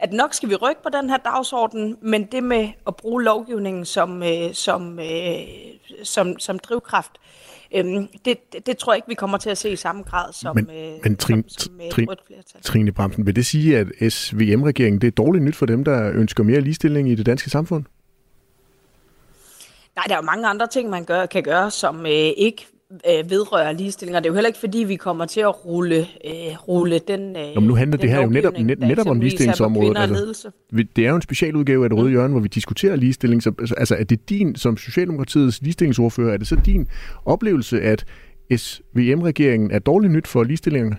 at nok skal vi rykke på den her dagsorden, men det med at bruge lovgivningen som, øh, som, øh, som, som drivkraft, Øhm, det, det, det tror jeg ikke, vi kommer til at se i samme grad som, men, øh, men Trine, som, som øh, Trine, Trine Bremsen, vil det sige, at SVM-regeringen det er dårligt nyt for dem, der ønsker mere ligestilling i det danske samfund? Nej, der er jo mange andre ting, man gør, kan gøre, som øh, ikke øh, vedrører ligestilling, og det er jo heller ikke, fordi vi kommer til at rulle, øh, rulle den øh, Nå, men nu handler det her jo netop, net, netop om ligestillingsområdet. Altså, det er jo en specialudgave af det røde hjørne, hvor vi diskuterer ligestilling. Så, altså, altså, er det din, som Socialdemokratiets ligestillingsordfører, er det så din oplevelse, at SVM-regeringen er dårligt nyt for ligestillingen?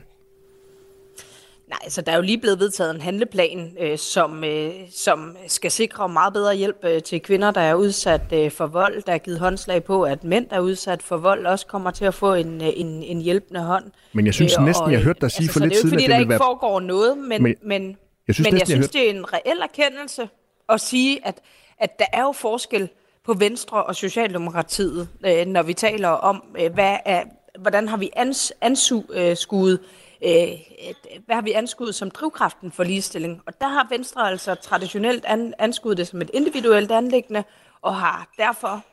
Nej, altså der er jo lige blevet vedtaget en handleplan, øh, som, øh, som skal sikre meget bedre hjælp øh, til kvinder, der er udsat øh, for vold. Der er givet håndslag på, at mænd, der er udsat for vold, også kommer til at få en, øh, en, en hjælpende hånd. Men jeg synes øh, næsten, og, jeg hørte dig sige altså, for lidt siden, at det er jo fordi, der ikke være... foregår noget, men, men, men jeg synes, men næsten, jeg synes jeg det er en reel erkendelse at sige, at, at der er jo forskel på Venstre og Socialdemokratiet, øh, når vi taler om, øh, hvad er, hvordan har vi ans, anskuet øh, Øh, hvad har vi anskuet som drivkraften for ligestilling? Og der har Venstre altså traditionelt an, anskuet det som et individuelt anlæggende, og har derfor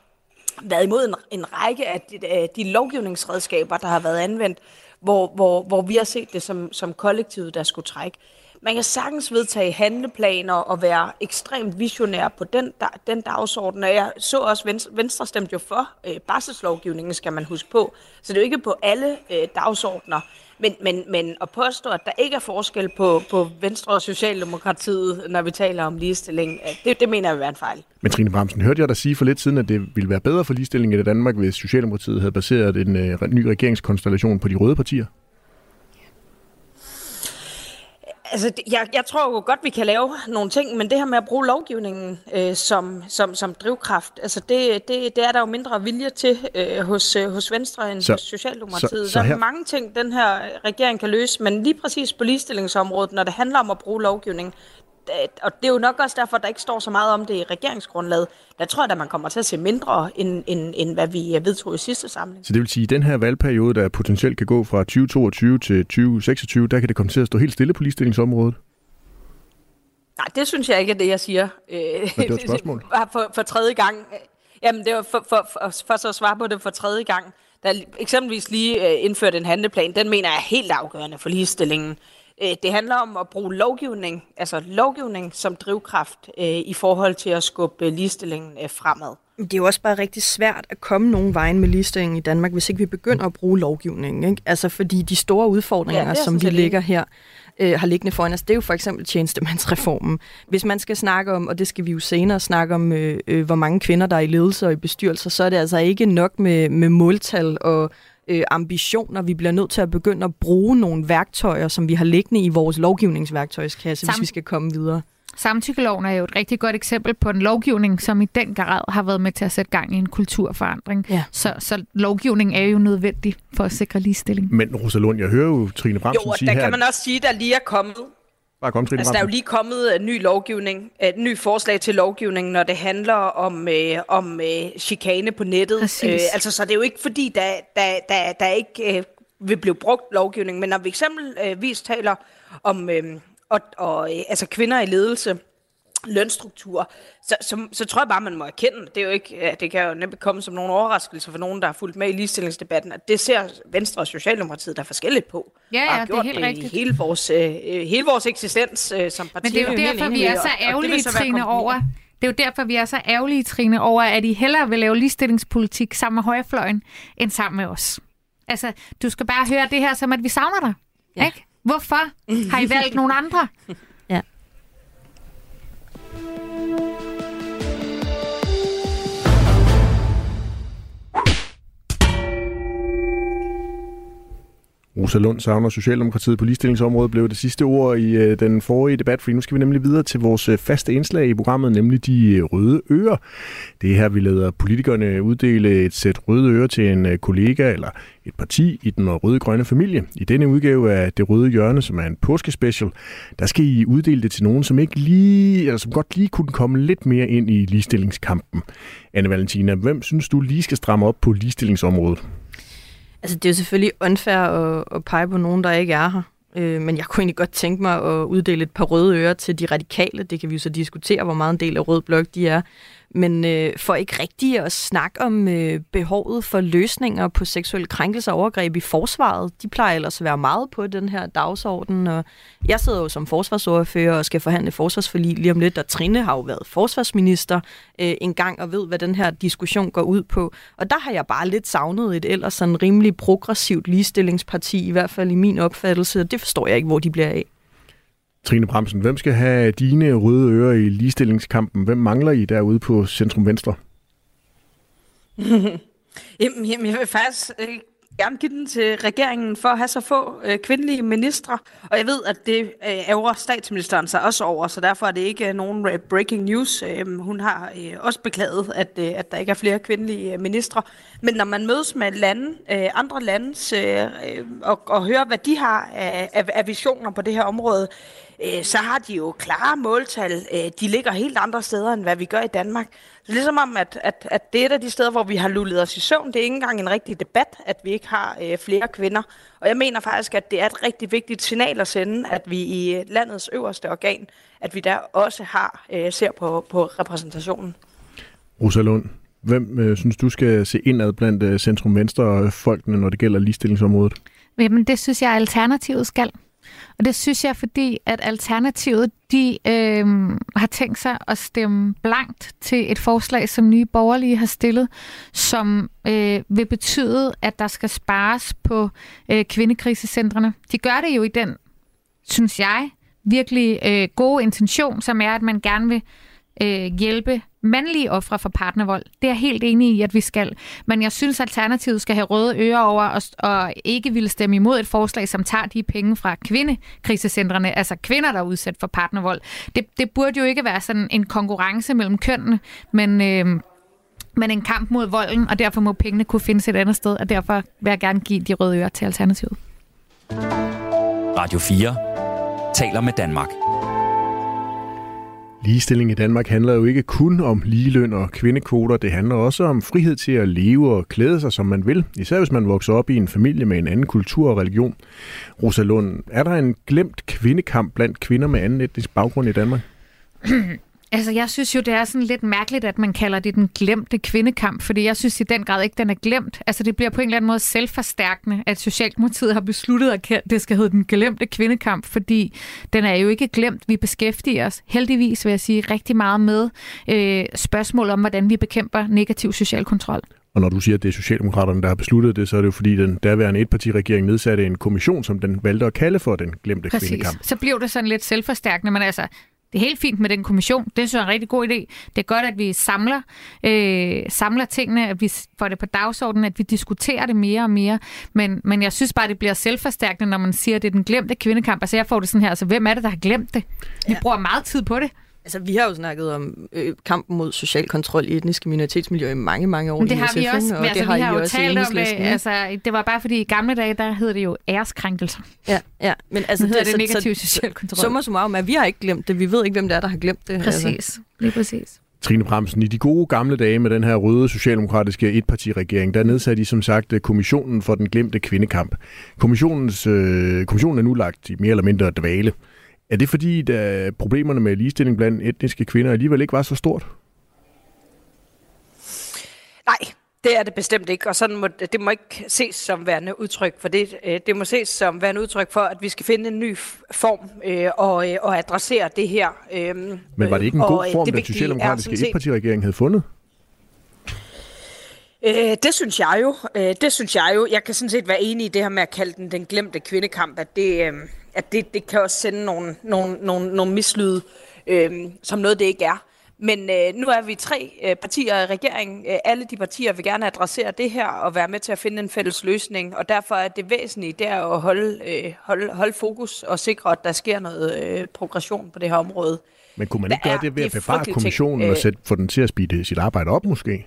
været imod en, en række af de, øh, de lovgivningsredskaber, der har været anvendt, hvor, hvor, hvor vi har set det som, som kollektivet, der skulle trække. Man kan sagtens vedtage handleplaner og være ekstremt visionær på den, den dagsorden. Og jeg så også, Venstre, Venstre stemte jo for øh, barselslovgivningen, skal man huske på. Så det er jo ikke på alle øh, dagsordner. Men, men, men at påstå, at der ikke er forskel på, på Venstre og Socialdemokratiet, når vi taler om ligestilling, øh, det, det mener jeg vil være en fejl. Men Trine Bramsen, hørte jeg dig sige for lidt siden, at det ville være bedre for ligestillingen i Danmark, hvis Socialdemokratiet havde baseret en øh, ny regeringskonstellation på de røde partier? Altså, jeg, jeg tror jo godt, vi kan lave nogle ting, men det her med at bruge lovgivningen øh, som, som, som drivkraft, altså det, det, det er der jo mindre vilje til øh, hos, øh, hos Venstre end så, hos Socialdemokratiet. Så, så her... Der er mange ting, den her regering kan løse, men lige præcis på ligestillingsområdet, når det handler om at bruge lovgivning, og det er jo nok også derfor, der ikke står så meget om det i regeringsgrundlaget. Der tror jeg, at man kommer til at se mindre, end, end, end hvad vi vedtog i sidste samling. Så det vil sige, at den her valgperiode, der potentielt kan gå fra 2022 til 2026, der kan det komme til at stå helt stille på ligestillingsområdet? Nej, det synes jeg ikke er det, jeg siger. det var et spørgsmål. for, for tredje gang. Jamen, det var for, for, for, for så at svare på det for tredje gang. Der eksempelvis lige øh, indført en handleplan, den mener jeg er helt afgørende for ligestillingen. Øh, det handler om at bruge lovgivning, altså lovgivning som drivkraft øh, i forhold til at skubbe ligestillingen øh, fremad. Det er jo også bare rigtig svært at komme nogen vejen med ligestillingen i Danmark, hvis ikke vi begynder at bruge lovgivningen. Ikke? Altså fordi de store udfordringer, ja, som vi ligger her, øh, har liggende foran os, det er jo for eksempel tjenestemandsreformen. Hvis man skal snakke om, og det skal vi jo senere snakke om, øh, øh, hvor mange kvinder der er i ledelse og i bestyrelser, så er det altså ikke nok med, med måltal og øh, ambitioner. Vi bliver nødt til at begynde at bruge nogle værktøjer, som vi har liggende i vores lovgivningsværktøjskasse, Sam- hvis vi skal komme videre. Samtykkeloven er jo et rigtig godt eksempel på en lovgivning, som i den grad har været med til at sætte gang i en kulturforandring. Ja. Så, så lovgivning er jo nødvendig for at sikre ligestilling. Men Rosalund, jeg hører jo Trine Bramsen sige her... Jo, der kan man også sige, der lige er kommet Bare kom, Trine altså, der er jo lige kommet en ny lovgivning, et ny forslag til lovgivning, når det handler om, øh, om øh, chikane på nettet. Øh, altså, så det er jo ikke fordi, der, der, der, der ikke øh, vil blive brugt lovgivning, men når vi eksempelvis taler om øh, og, og, øh, altså kvinder i ledelse, lønstruktur, så, så, så tror jeg bare, man må erkende, det, er jo ikke, det kan jo nemt komme som nogen overraskelse for nogen, der har fulgt med i ligestillingsdebatten, at det ser Venstre og Socialdemokratiet der forskelligt på. Ja, ja, det er helt det rigtigt. Hele vores, øh, hele vores eksistens øh, som parti. Men det er jo derfor, vi er så ærgerlige, Trine, over, det er jo derfor, vi er så ærgerlige, Trine, over, at I hellere vil lave ligestillingspolitik sammen med højrefløjen, end sammen med os. Altså, du skal bare høre det her som, at vi savner dig. Ja. Ikke? Hvorfor har I valgt nogle andre? Música Rosa Lund savner Socialdemokratiet på ligestillingsområdet blev det sidste ord i øh, den forrige debat, for nu skal vi nemlig videre til vores øh, faste indslag i programmet, nemlig de øh, røde ører. Det er her, vi lader politikerne uddele et sæt røde ører til en øh, kollega eller et parti i den røde-grønne familie. I denne udgave af Det Røde Hjørne, som er en påskespecial, der skal I uddele det til nogen, som ikke lige, eller som godt lige kunne komme lidt mere ind i ligestillingskampen. Anne Valentina, hvem synes du lige skal stramme op på ligestillingsområdet? Altså, det er jo selvfølgelig unfair at, at pege på nogen, der ikke er her. Øh, men jeg kunne egentlig godt tænke mig at uddele et par røde ører til de radikale. Det kan vi jo så diskutere, hvor meget en del af Rød Blok de er. Men øh, for ikke rigtigt at snakke om øh, behovet for løsninger på seksuelle krænkelser og overgreb i forsvaret. De plejer ellers at være meget på den her dagsorden. Og jeg sidder jo som forsvarsordfører og skal forhandle forsvarsforlig lige om lidt. Og Trine har jo været forsvarsminister øh, en gang og ved, hvad den her diskussion går ud på. Og der har jeg bare lidt savnet et ellers sådan rimelig progressivt ligestillingsparti, i hvert fald i min opfattelse. Og det forstår jeg ikke, hvor de bliver af. Trine Bremsen, hvem skal have dine røde ører i ligestillingskampen? Hvem mangler I derude på Centrum Venstre? jamen, jamen, jeg vil faktisk øh, gerne give den til regeringen for at have så få øh, kvindelige ministre. Og jeg ved, at det øh, ærger statsministeren sig også over, så derfor er det ikke øh, nogen øh, breaking news. Øh, hun har øh, også beklaget, at, øh, at der ikke er flere kvindelige øh, ministre. Men når man mødes med lande, øh, andre lande øh, øh, og, og hører, hvad de har af, af, af visioner på det her område, øh, så har de jo klare måltal. Øh, de ligger helt andre steder, end hvad vi gør i Danmark. Så ligesom om, at, at, at det er et af de steder, hvor vi har lullet os i søvn. Det er ikke engang en rigtig debat, at vi ikke har øh, flere kvinder. Og jeg mener faktisk, at det er et rigtig vigtigt signal at sende, at vi i landets øverste organ, at vi der også har øh, ser på, på repræsentationen. Rosa Lund, hvem øh, synes du skal se indad blandt øh, centrum-venstre-folkene, når det gælder ligestillingsområdet? Jamen, det synes jeg, Alternativet skal. Og det synes jeg, fordi at Alternativet de øh, har tænkt sig at stemme blankt til et forslag, som Nye Borgerlige har stillet, som øh, vil betyde, at der skal spares på øh, kvindekrisecentrene. De gør det jo i den, synes jeg, virkelig øh, gode intention, som er, at man gerne vil øh, hjælpe mandlige ofre for partnervold. Det er jeg helt enig i, at vi skal. Men jeg synes, Alternativet skal have røde ører over og, og ikke ville stemme imod et forslag, som tager de penge fra kvindekrisecentrene, altså kvinder, der er udsat for partnervold. Det, det burde jo ikke være sådan en konkurrence mellem kønnene, men... Øh, men en kamp mod volden, og derfor må pengene kunne findes et andet sted, og derfor vil jeg gerne give de røde ører til Alternativet. Radio 4 taler med Danmark. Ligestilling i Danmark handler jo ikke kun om ligeløn og kvindekvoter. Det handler også om frihed til at leve og klæde sig, som man vil. Især hvis man vokser op i en familie med en anden kultur og religion. Rosa Lund, er der en glemt kvindekamp blandt kvinder med anden etnisk baggrund i Danmark? Altså, jeg synes jo, det er sådan lidt mærkeligt, at man kalder det den glemte kvindekamp, fordi jeg synes i den grad ikke, den er glemt. Altså, det bliver på en eller anden måde selvforstærkende, at Socialdemokratiet har besluttet, at det skal hedde den glemte kvindekamp, fordi den er jo ikke glemt. Vi beskæftiger os heldigvis, vil jeg sige, rigtig meget med øh, spørgsmål om, hvordan vi bekæmper negativ social kontrol. Og når du siger, at det er Socialdemokraterne, der har besluttet det, så er det jo fordi, den daværende etpartiregering nedsatte en kommission, som den valgte at kalde for den glemte Præcis. kvindekamp. Så blev det sådan lidt selvforstærkende, men altså, det er helt fint med den kommission. Det synes jeg er en rigtig god idé. Det er godt, at vi samler, øh, samler tingene, at vi får det på dagsordenen, at vi diskuterer det mere og mere. Men, men jeg synes bare, det bliver selvforstærkende, når man siger, at det er den glemte kvindekamp. Altså jeg får det sådan her, altså hvem er det, der har glemt det? Vi ja. bruger meget tid på det. Altså, vi har jo snakket om øh, kampen mod social kontrol i etniske minoritetsmiljøer i mange, mange år. Men det har vi også. Og altså, det har vi har jo talt om det. Altså, det var bare fordi i gamle dage, der hed det jo æreskrænkelser. Ja, ja. Men altså, det, det, det negativ så, social kontrol. Summa summarum at vi har ikke glemt det. Vi ved ikke, hvem det er, der har glemt det. Præcis. Altså. Lige præcis. Trine Bremsen, i de gode gamle dage med den her røde socialdemokratiske etpartiregering, der nedsatte de som sagt øh, kommissionen for den glemte kvindekamp. Kommissionens, øh, kommissionen er nu lagt i mere eller mindre dvale. Er det fordi, at problemerne med ligestilling blandt etniske kvinder alligevel ikke var så stort? Nej, det er det bestemt ikke, og sådan må, det må ikke ses som værende udtryk for det. Øh, det må ses som værende udtryk for, at vi skal finde en ny form øh, og, øh, og adressere det her. Øh, Men var det ikke en god form, den socialdemokratiske etpartiregering havde fundet? Øh, det synes jeg jo. Øh, det synes jeg jo. Jeg kan sådan set være enig i det her med at kalde den den glemte kvindekamp, at det, øh, at det, det kan også sende nogle, nogle, nogle, nogle mislyde, øh, som noget det ikke er. Men øh, nu er vi tre øh, partier i regeringen. Øh, alle de partier vil gerne adressere det her og være med til at finde en fælles løsning. Og derfor er det væsentlige det er at holde, øh, holde, holde fokus og sikre, at der sker noget øh, progression på det her område. Men kunne man ikke gøre det ved at bevare kommissionen ting, øh, og sætte, få den til at speede sit arbejde op måske?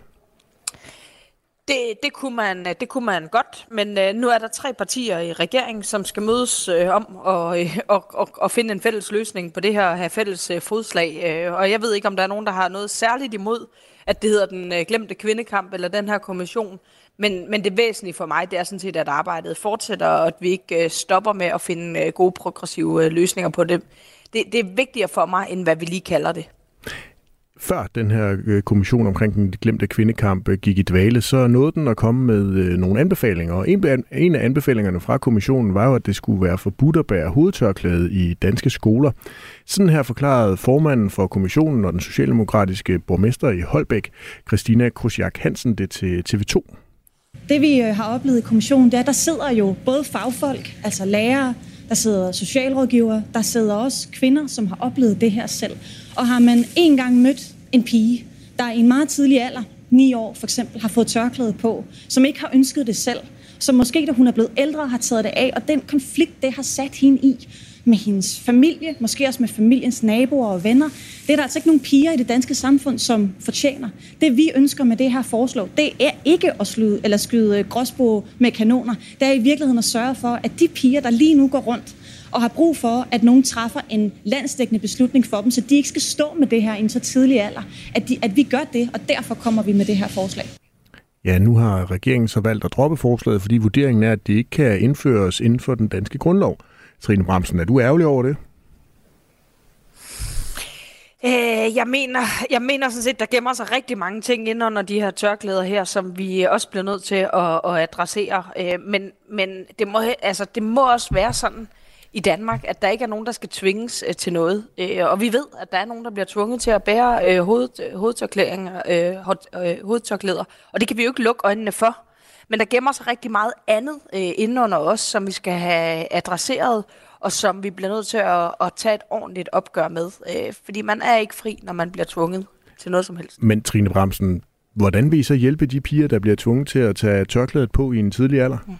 Det, det, kunne man, øh, det kunne man godt, men øh, nu er der tre partier i regeringen, som skal mødes øh, om og, øh, og, og, og finde en fælles løsning på det her, have fælles øh, fodslag. Øh, og jeg ved ikke, om der er nogen, der har noget særligt imod, at det hedder den øh, glemte kvindekamp eller den her kommission. Men, men det væsentlige for mig, det er sådan set, at arbejdet fortsætter, og at vi ikke øh, stopper med at finde øh, gode progressive øh, løsninger på det. det. Det er vigtigere for mig, end hvad vi lige kalder det før den her øh, kommission omkring den glemte kvindekamp øh, gik i dvale, så nåede den at komme med øh, nogle anbefalinger. Og en af anbefalingerne fra kommissionen var jo, at det skulle være forbudt at bære hovedtørklæde i danske skoler. Sådan her forklarede formanden for kommissionen og den socialdemokratiske borgmester i Holbæk, Christina Krusjak Hansen, det til TV2. Det vi har oplevet i kommissionen, det er, at der sidder jo både fagfolk, altså lærere, der sidder socialrådgivere, der sidder også kvinder, som har oplevet det her selv. Og har man en gang mødt en pige, der i en meget tidlig alder, 9 år for eksempel, har fået tørklæde på, som ikke har ønsket det selv, som måske, da hun er blevet ældre, har taget det af, og den konflikt, det har sat hende i med hendes familie, måske også med familiens naboer og venner. Det er der altså ikke nogen piger i det danske samfund, som fortjener. Det vi ønsker med det her forslag, det er ikke at skyde, eller skyde gråsbo med kanoner. Det er i virkeligheden at sørge for, at de piger, der lige nu går rundt og har brug for, at nogen træffer en landsdækkende beslutning for dem, så de ikke skal stå med det her i en så tidlig alder, at, de, at vi gør det, og derfor kommer vi med det her forslag. Ja, nu har regeringen så valgt at droppe forslaget, fordi vurderingen er, at det ikke kan indføres inden for den danske grundlov. Trine Bramsen, er du ærgerlig over det? Øh, jeg, mener, jeg mener sådan set, der gemmer sig rigtig mange ting ind under de her tørklæder her, som vi også bliver nødt til at, at adressere. Øh, men men det, må, altså, det må også være sådan, i Danmark, at der ikke er nogen, der skal tvinges øh, til noget. Øh, og vi ved, at der er nogen, der bliver tvunget til at bære øh, hoved, hovedtørklæder, øh, øh, hovedtørklæder, og det kan vi jo ikke lukke øjnene for. Men der gemmer sig rigtig meget andet øh, inden under os, som vi skal have adresseret, og som vi bliver nødt til at, at tage et ordentligt opgør med. Øh, fordi man er ikke fri, når man bliver tvunget til noget som helst. Men Trine Bramsen, hvordan vil I så hjælpe de piger, der bliver tvunget til at tage tørklædet på i en tidlig alder? Mm.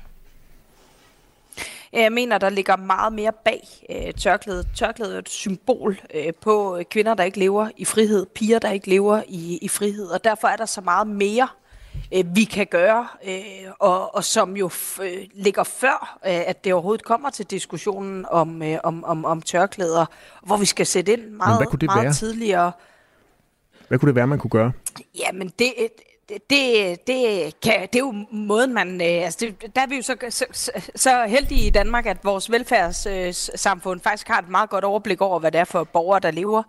Jeg mener, der ligger meget mere bag øh, tørklædet. Tørklædet er et symbol øh, på kvinder, der ikke lever i frihed, piger, der ikke lever i, i frihed, og derfor er der så meget mere, øh, vi kan gøre, øh, og, og som jo f- øh, ligger før, øh, at det overhovedet kommer til diskussionen om, øh, om, om, om tørklæder, hvor vi skal sætte ind meget, meget være? tidligere. Hvad kunne det være, man kunne gøre? Jamen, det, det, det, kan, det er jo måden, man... Øh, altså det, der er vi jo så, så, så heldige i Danmark, at vores velfærdssamfund faktisk har et meget godt overblik over, hvad det er for borgere, der lever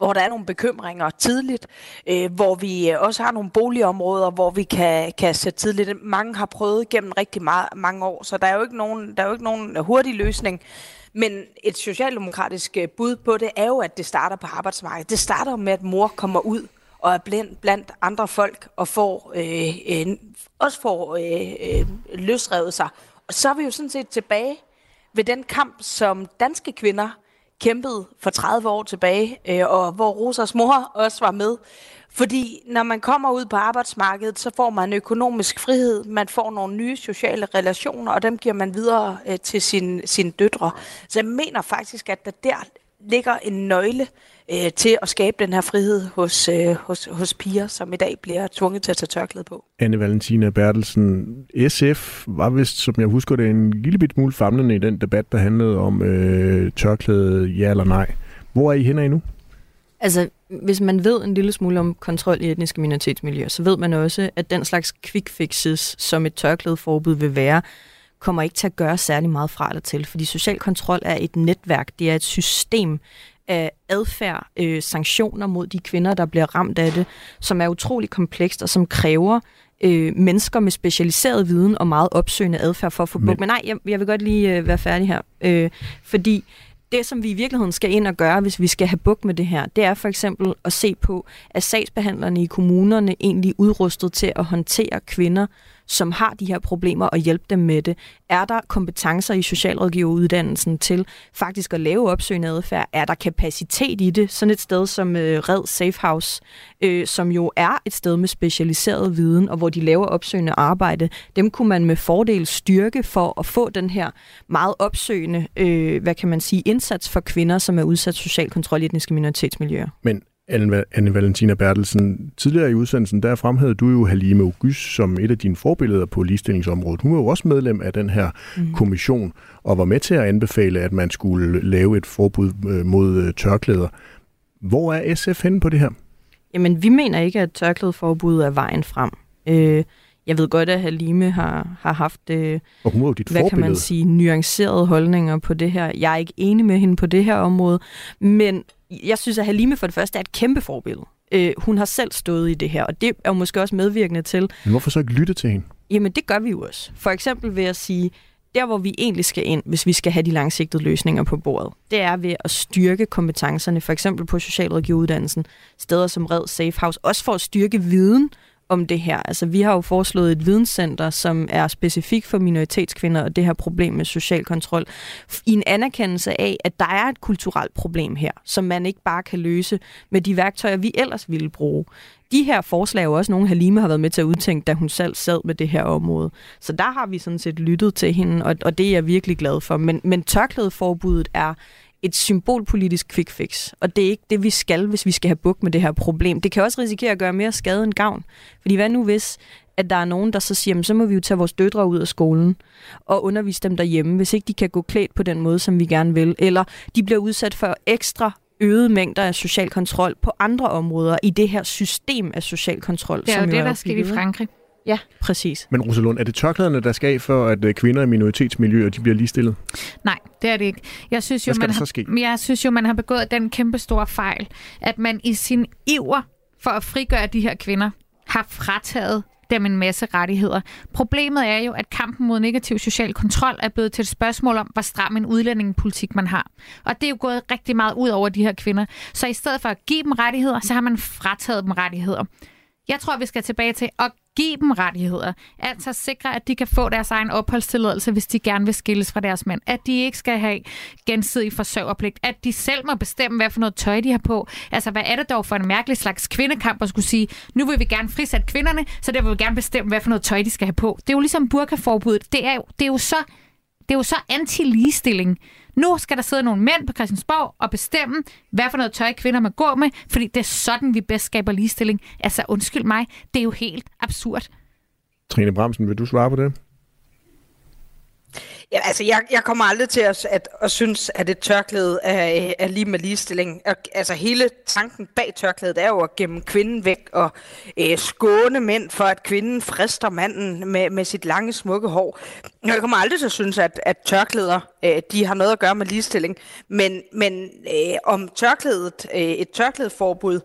hvor der er nogle bekymringer tidligt, øh, hvor vi øh, også har nogle boligområder, hvor vi kan, kan sætte tidligt. Mange har prøvet gennem rigtig meget, mange år, så der er jo ikke nogen, der er jo ikke nogen hurtig løsning. Men et socialdemokratisk øh, bud på det er jo, at det starter på arbejdsmarkedet. Det starter med, at mor kommer ud og er blandt, blandt andre folk og får, øh, øh, også får øh, øh, løsrevet sig. Og så er vi jo sådan set tilbage ved den kamp, som danske kvinder kæmpede for 30 år tilbage, øh, og hvor Rosas mor også var med. Fordi når man kommer ud på arbejdsmarkedet, så får man økonomisk frihed, man får nogle nye sociale relationer, og dem giver man videre øh, til sine sin døtre. Så jeg mener faktisk, at der der ligger en nøgle øh, til at skabe den her frihed hos, øh, hos, hos piger, som i dag bliver tvunget til at tage tørklæde på. Anne Valentina Bertelsen, SF var vist, som jeg husker det, en lille bit smule famlende i den debat, der handlede om øh, tørklæde, ja eller nej. Hvor er I henne nu? Altså, hvis man ved en lille smule om kontrol i etniske minoritetsmiljøer, så ved man også, at den slags quick fixes, som et tørklædeforbud vil være, kommer ikke til at gøre særlig meget fra eller til, fordi social kontrol er et netværk, det er et system af adfærd, øh, sanktioner mod de kvinder, der bliver ramt af det, som er utrolig komplekst og som kræver øh, mennesker med specialiseret viden og meget opsøgende adfærd for at få Men... Men nej, jeg, jeg vil godt lige øh, være færdig her, øh, fordi det, som vi i virkeligheden skal ind og gøre, hvis vi skal have buk med det her, det er for eksempel at se på, at sagsbehandlerne i kommunerne egentlig udrustet til at håndtere kvinder, som har de her problemer, og hjælpe dem med det? Er der kompetencer i socialrådgiveruddannelsen til faktisk at lave opsøgende adfærd? Er der kapacitet i det? Sådan et sted som øh, Red Safe House, øh, som jo er et sted med specialiseret viden, og hvor de laver opsøgende arbejde, dem kunne man med fordel styrke for at få den her meget opsøgende, øh, hvad kan man sige, indsats for kvinder, som er udsat social kontrol i etniske minoritetsmiljøer. Men Anne, Valentina Bertelsen, tidligere i udsendelsen, der fremhævede du jo Halime August som et af dine forbilleder på ligestillingsområdet. Hun var jo også medlem af den her mm. kommission og var med til at anbefale, at man skulle lave et forbud øh, mod øh, tørklæder. Hvor er SF henne på det her? Jamen, vi mener ikke, at tørklædeforbuddet er vejen frem. Øh, jeg ved godt, at Halime har, har haft, øh, og hun var jo dit hvad forbillede. kan man sige, nuancerede holdninger på det her. Jeg er ikke enig med hende på det her område, men jeg synes, at Halime for det første er et kæmpe forbillede. Øh, hun har selv stået i det her, og det er jo måske også medvirkende til. Men hvorfor så ikke lytte til hende? Jamen, det gør vi jo også. For eksempel ved at sige, der hvor vi egentlig skal ind, hvis vi skal have de langsigtede løsninger på bordet, det er ved at styrke kompetencerne, for eksempel på socialrådgiveruddannelsen, steder som Red Safe House, også for at styrke viden om det her. Altså, vi har jo foreslået et videnscenter, som er specifikt for minoritetskvinder og det her problem med social kontrol, i en anerkendelse af, at der er et kulturelt problem her, som man ikke bare kan løse med de værktøjer, vi ellers ville bruge. De her forslag er jo også nogle, Halime har været med til at udtænke, da hun selv sad med det her område. Så der har vi sådan set lyttet til hende, og, og det er jeg virkelig glad for. Men, men tørklædeforbuddet er et symbolpolitisk quick fix. Og det er ikke det, vi skal, hvis vi skal have buk med det her problem. Det kan også risikere at gøre mere skade end gavn. Fordi hvad nu hvis, at der er nogen, der så siger, jamen, så må vi jo tage vores døtre ud af skolen og undervise dem derhjemme, hvis ikke de kan gå klædt på den måde, som vi gerne vil. Eller de bliver udsat for ekstra øgede mængder af social kontrol på andre områder i det her system af social kontrol. Det er som jo det, er der sker i Frankrig. Ja, præcis. Men Rosalund, er det tørklæderne, der skal af for, at øh, kvinder i minoritetsmiljøer de bliver ligestillet? Nej, det er det ikke. Jeg synes jo, Hvad skal man der så har, ske? jeg synes jo, man har begået den kæmpe store fejl, at man i sin iver for at frigøre de her kvinder, har frataget dem en masse rettigheder. Problemet er jo, at kampen mod negativ social kontrol er blevet til et spørgsmål om, hvor stram en udlændingepolitik man har. Og det er jo gået rigtig meget ud over de her kvinder. Så i stedet for at give dem rettigheder, så har man frataget dem rettigheder. Jeg tror, vi skal tilbage til at give dem rettigheder. Altså sikre, at de kan få deres egen opholdstilladelse, hvis de gerne vil skilles fra deres mænd. At de ikke skal have gensidig forsørgerpligt. At de selv må bestemme, hvad for noget tøj de har på. Altså, hvad er det dog for en mærkelig slags kvindekamp at skulle sige, nu vil vi gerne frisætte kvinderne, så der vil vi gerne bestemme, hvad for noget tøj de skal have på. Det er jo ligesom burkaforbuddet. Det er jo, det er jo så det er jo så anti-ligestilling. Nu skal der sidde nogle mænd på Christiansborg og bestemme, hvad for noget tøj kvinder må gå med, fordi det er sådan, vi bedst skaber ligestilling. Altså, undskyld mig, det er jo helt absurd. Trine Bramsen, vil du svare på det? Ja, altså, jeg, jeg kommer aldrig til at, at, at synes, at et tørklæde er, er lige med ligestilling. Altså, hele tanken bag tørklædet er jo at gemme kvinden væk og øh, skåne mænd for, at kvinden frister manden med, med sit lange, smukke hår. Jeg kommer aldrig til at synes, at, at tørklæder øh, de har noget at gøre med ligestilling. Men, men øh, om tørklædet, øh, et tørklædeforbud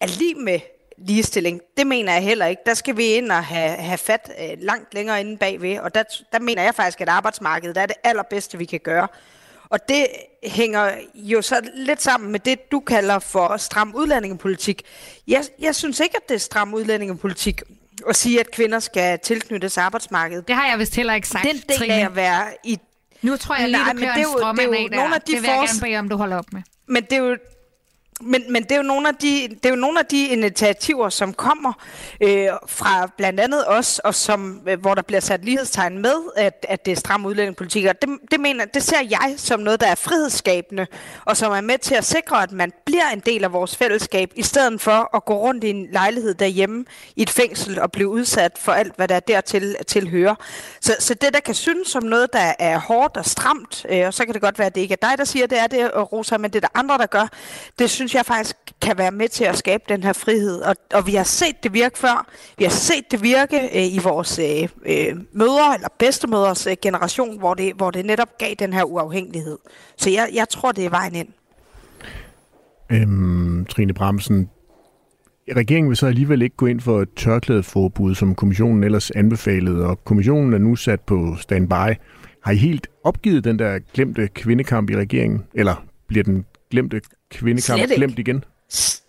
er lige med ligestilling. Det mener jeg heller ikke. Der skal vi ind og have, have fat øh, langt længere inde bagved, og der, der mener jeg faktisk, at arbejdsmarkedet er det allerbedste, vi kan gøre. Og det hænger jo så lidt sammen med det, du kalder for stram udlændingepolitik. Jeg, jeg synes ikke, at det er stram udlændingepolitik at sige, at kvinder skal tilknyttes arbejdsmarkedet. Det har jeg vist heller ikke sagt, Den del Trine. af at være i Nu tror jeg lige, Nej, du men kører det er en jo- det er jo af der. nogle af de det vil jeg gerne bede om, du holder op med. Men det er jo men, men det, er jo nogle af de, det er jo nogle af de initiativer, som kommer øh, fra blandt andet os, og som, øh, hvor der bliver sat lighedstegn med, at, at det er stram udlændingepolitik. Og det, det, mener, det ser jeg som noget, der er frihedsskabende, og som er med til at sikre, at man bliver en del af vores fællesskab, i stedet for at gå rundt i en lejlighed derhjemme i et fængsel og blive udsat for alt, hvad der dertil tilhører. Så, så det, der kan synes som noget, der er hårdt og stramt, øh, og så kan det godt være, at det ikke er dig, der siger, det er det, Rosa, men det er der andre, der gør, det synes jeg faktisk kan være med til at skabe den her frihed. Og, og vi har set det virke før. Vi har set det virke øh, i vores øh, øh, mødre eller bedstemødres øh, generation, hvor det, hvor det netop gav den her uafhængighed. Så jeg, jeg tror, det er vejen ind. Øhm, Trine Bramsen, regeringen vil så alligevel ikke gå ind for et tørklædeforbud, som kommissionen ellers anbefalede, og kommissionen er nu sat på standby. Har I helt opgivet den der glemte kvindekamp i regeringen? Eller bliver den glemte kvindekamp glemt igen? S-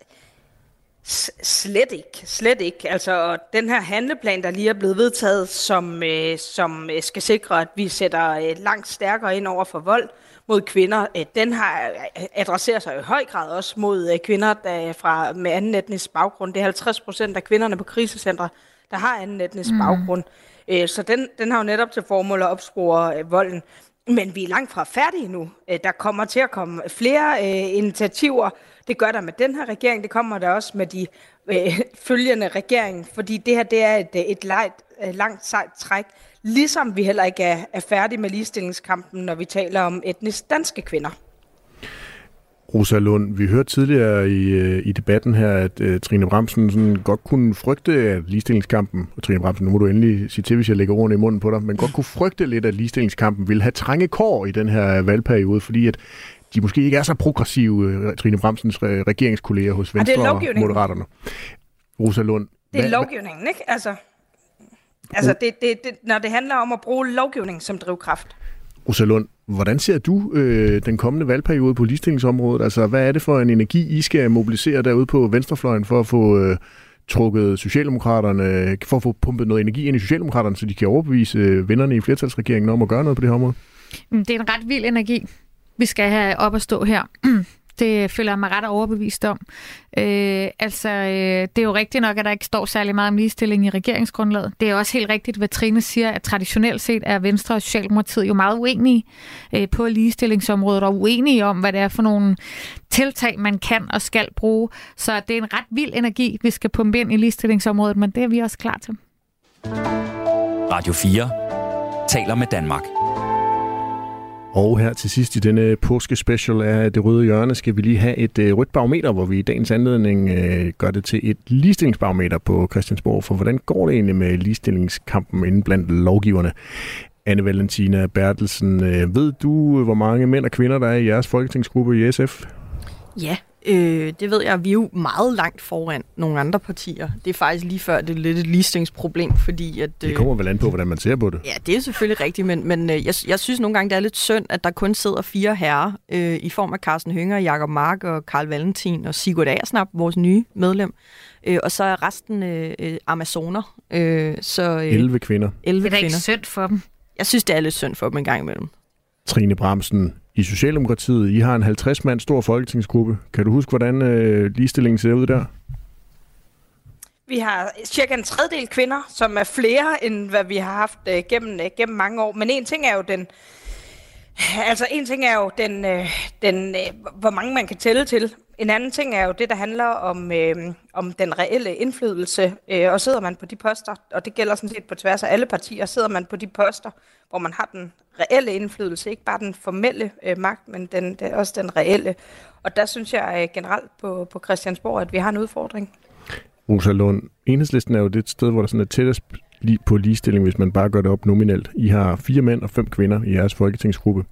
s- Slet ikke, slet ikke. Altså, og den her handleplan, der lige er blevet vedtaget, som, øh, som øh, skal sikre, at vi sætter øh, langt stærkere ind over for vold mod kvinder, øh, den har øh, adresserer sig i høj grad også mod øh, kvinder der er fra, med anden etnisk baggrund. Det er 50 procent af kvinderne på krisecentre, der har anden etnisk mm. baggrund. Øh, så den, den har jo netop til formål at opspore øh, volden. Men vi er langt fra færdige nu. Øh, der kommer til at komme flere øh, initiativer. Det gør der med den her regering. Det kommer der også med de øh, følgende regering. Fordi det her det er et, øh, et langt, øh, langt sejt træk. Ligesom vi heller ikke er, er færdige med ligestillingskampen, når vi taler om etnisk danske kvinder. Rosa Lund, vi hørte tidligere i, øh, i debatten her, at uh, Trine Bramsen sådan godt kunne frygte, at ligestillingskampen, og Trine Bramsen, nu må du endelig sige til, hvis jeg lægger ordene i munden på dig, men godt kunne frygte lidt, at ligestillingskampen ville have trange kår i den her valgperiode, fordi at de måske ikke er så progressive, øh, Trine Bramsens regeringskolleger hos Og det er Venstre og lovgivningen. Moderaterne. Rosa Lund, Det er hvad- lovgivningen, ikke? Altså, altså det, det, det, når det handler om at bruge lovgivning som drivkraft. Rosalund, hvordan ser du øh, den kommende valgperiode på ligestillingsområdet? Altså, hvad er det for en energi, I skal mobilisere derude på venstrefløjen for at få øh, trukket Socialdemokraterne, for at få pumpet noget energi ind i Socialdemokraterne, så de kan overbevise øh, vennerne i flertalsregeringen om at gøre noget på det her område? Mm, det er en ret vild energi, vi skal have op at stå her. Det føler jeg mig ret overbevist om. Øh, altså, øh, det er jo rigtigt nok, at der ikke står særlig meget om ligestilling i regeringsgrundlaget. Det er også helt rigtigt, hvad Trine siger, at traditionelt set er Venstre og Socialdemokratiet jo meget uenige øh, på ligestillingsområdet, og uenige om, hvad det er for nogle tiltag, man kan og skal bruge. Så det er en ret vild energi, vi skal pumpe ind i ligestillingsområdet, men det er vi også klar til. Radio 4 taler med Danmark. Og her til sidst i denne påskespecial af Det Røde Hjørne skal vi lige have et øh, rødt barometer, hvor vi i dagens anledning øh, gør det til et ligestillingsbarometer på Christiansborg. For hvordan går det egentlig med ligestillingskampen inden blandt lovgiverne? Anne Valentina Bertelsen, øh, ved du, hvor mange mænd og kvinder, der er i jeres folketingsgruppe i SF? Ja, øh, det ved jeg. Vi er jo meget langt foran nogle andre partier. Det er faktisk lige før, det er lidt et ligestillingsproblem, fordi at... Det kommer vel an på, hvordan man ser på det. Ja, det er selvfølgelig rigtigt, men, men øh, jeg, jeg synes nogle gange, det er lidt synd, at der kun sidder fire herrer øh, i form af Carsten Hønger, Jakob Mark og Karl Valentin og Sigurd Aersnap, vores nye medlem. Øh, og så er resten øh, øh, amazoner. Øh, så, øh, 11 kvinder. 11 Det er da ikke synd for dem. Jeg synes, det er lidt synd for dem en gang imellem. Trine Bramsen, i Socialdemokratiet, I har en 50-mand stor folketingsgruppe. Kan du huske, hvordan øh, ligestillingen ser ud der? Vi har cirka en tredjedel kvinder, som er flere, end hvad vi har haft øh, gennem, øh, gennem mange år. Men en ting er jo den... Altså, en ting er jo den, øh, den øh, hvor mange man kan tælle til. En anden ting er jo det, der handler om, øh, om den reelle indflydelse. Øh, og sidder man på de poster, og det gælder sådan set på tværs af alle partier, sidder man på de poster, hvor man har den reelle indflydelse, ikke bare den formelle øh, magt, men den, den, også den reelle. Og der synes jeg øh, generelt på, på Christiansborg, at vi har en udfordring. Rosa Lund, enhedslisten er jo det sted, hvor der sådan er tættest på ligestilling, hvis man bare gør det op nominelt. I har fire mænd og fem kvinder i jeres folketingsgruppe.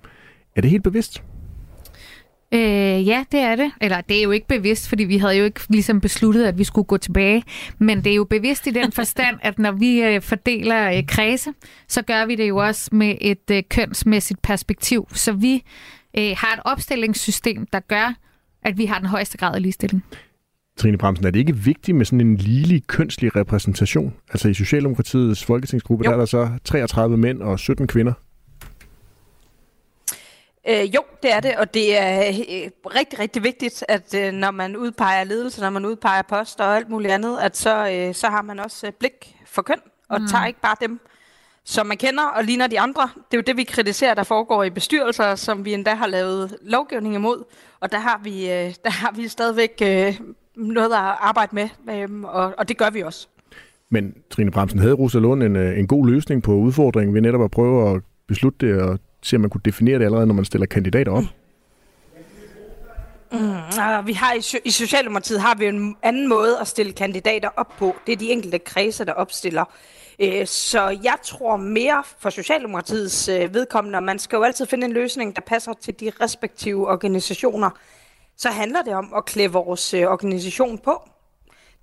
Er det helt bevidst? Øh, ja, det er det. Eller det er jo ikke bevidst, fordi vi havde jo ikke ligesom besluttet, at vi skulle gå tilbage. Men det er jo bevidst i den forstand, at når vi øh, fordeler øh, kredse, så gør vi det jo også med et øh, kønsmæssigt perspektiv. Så vi øh, har et opstillingssystem, der gør, at vi har den højeste grad af ligestilling. Trine Bramsen, er det ikke vigtigt med sådan en ligelig kønslig repræsentation? Altså i Socialdemokratiets folketingsgruppe, Jo. der er der så 33 mænd og 17 kvinder. Øh, jo, det er det, og det er øh, rigtig, rigtig vigtigt, at øh, når man udpeger ledelse, når man udpeger post og alt muligt andet, at så, øh, så har man også øh, blik for køn, og mm. tager ikke bare dem, som man kender og ligner de andre. Det er jo det, vi kritiserer, der foregår i bestyrelser, som vi endda har lavet lovgivning imod, og der har vi, øh, der har vi stadigvæk øh, noget at arbejde med, øh, og, og det gør vi også. Men Trine Bremsen, havde Rosa Lund en, øh, en god løsning på udfordringen ved netop at prøve at beslutte det og se, om man kunne definere det allerede, når man stiller kandidater op? Mm, vi har i, i Socialdemokratiet har vi en anden måde at stille kandidater op på. Det er de enkelte kredse, der opstiller. Øh, så jeg tror mere for Socialdemokratiets øh, vedkommende, vedkommende, man skal jo altid finde en løsning, der passer til de respektive organisationer. Så handler det om at klæde vores øh, organisation på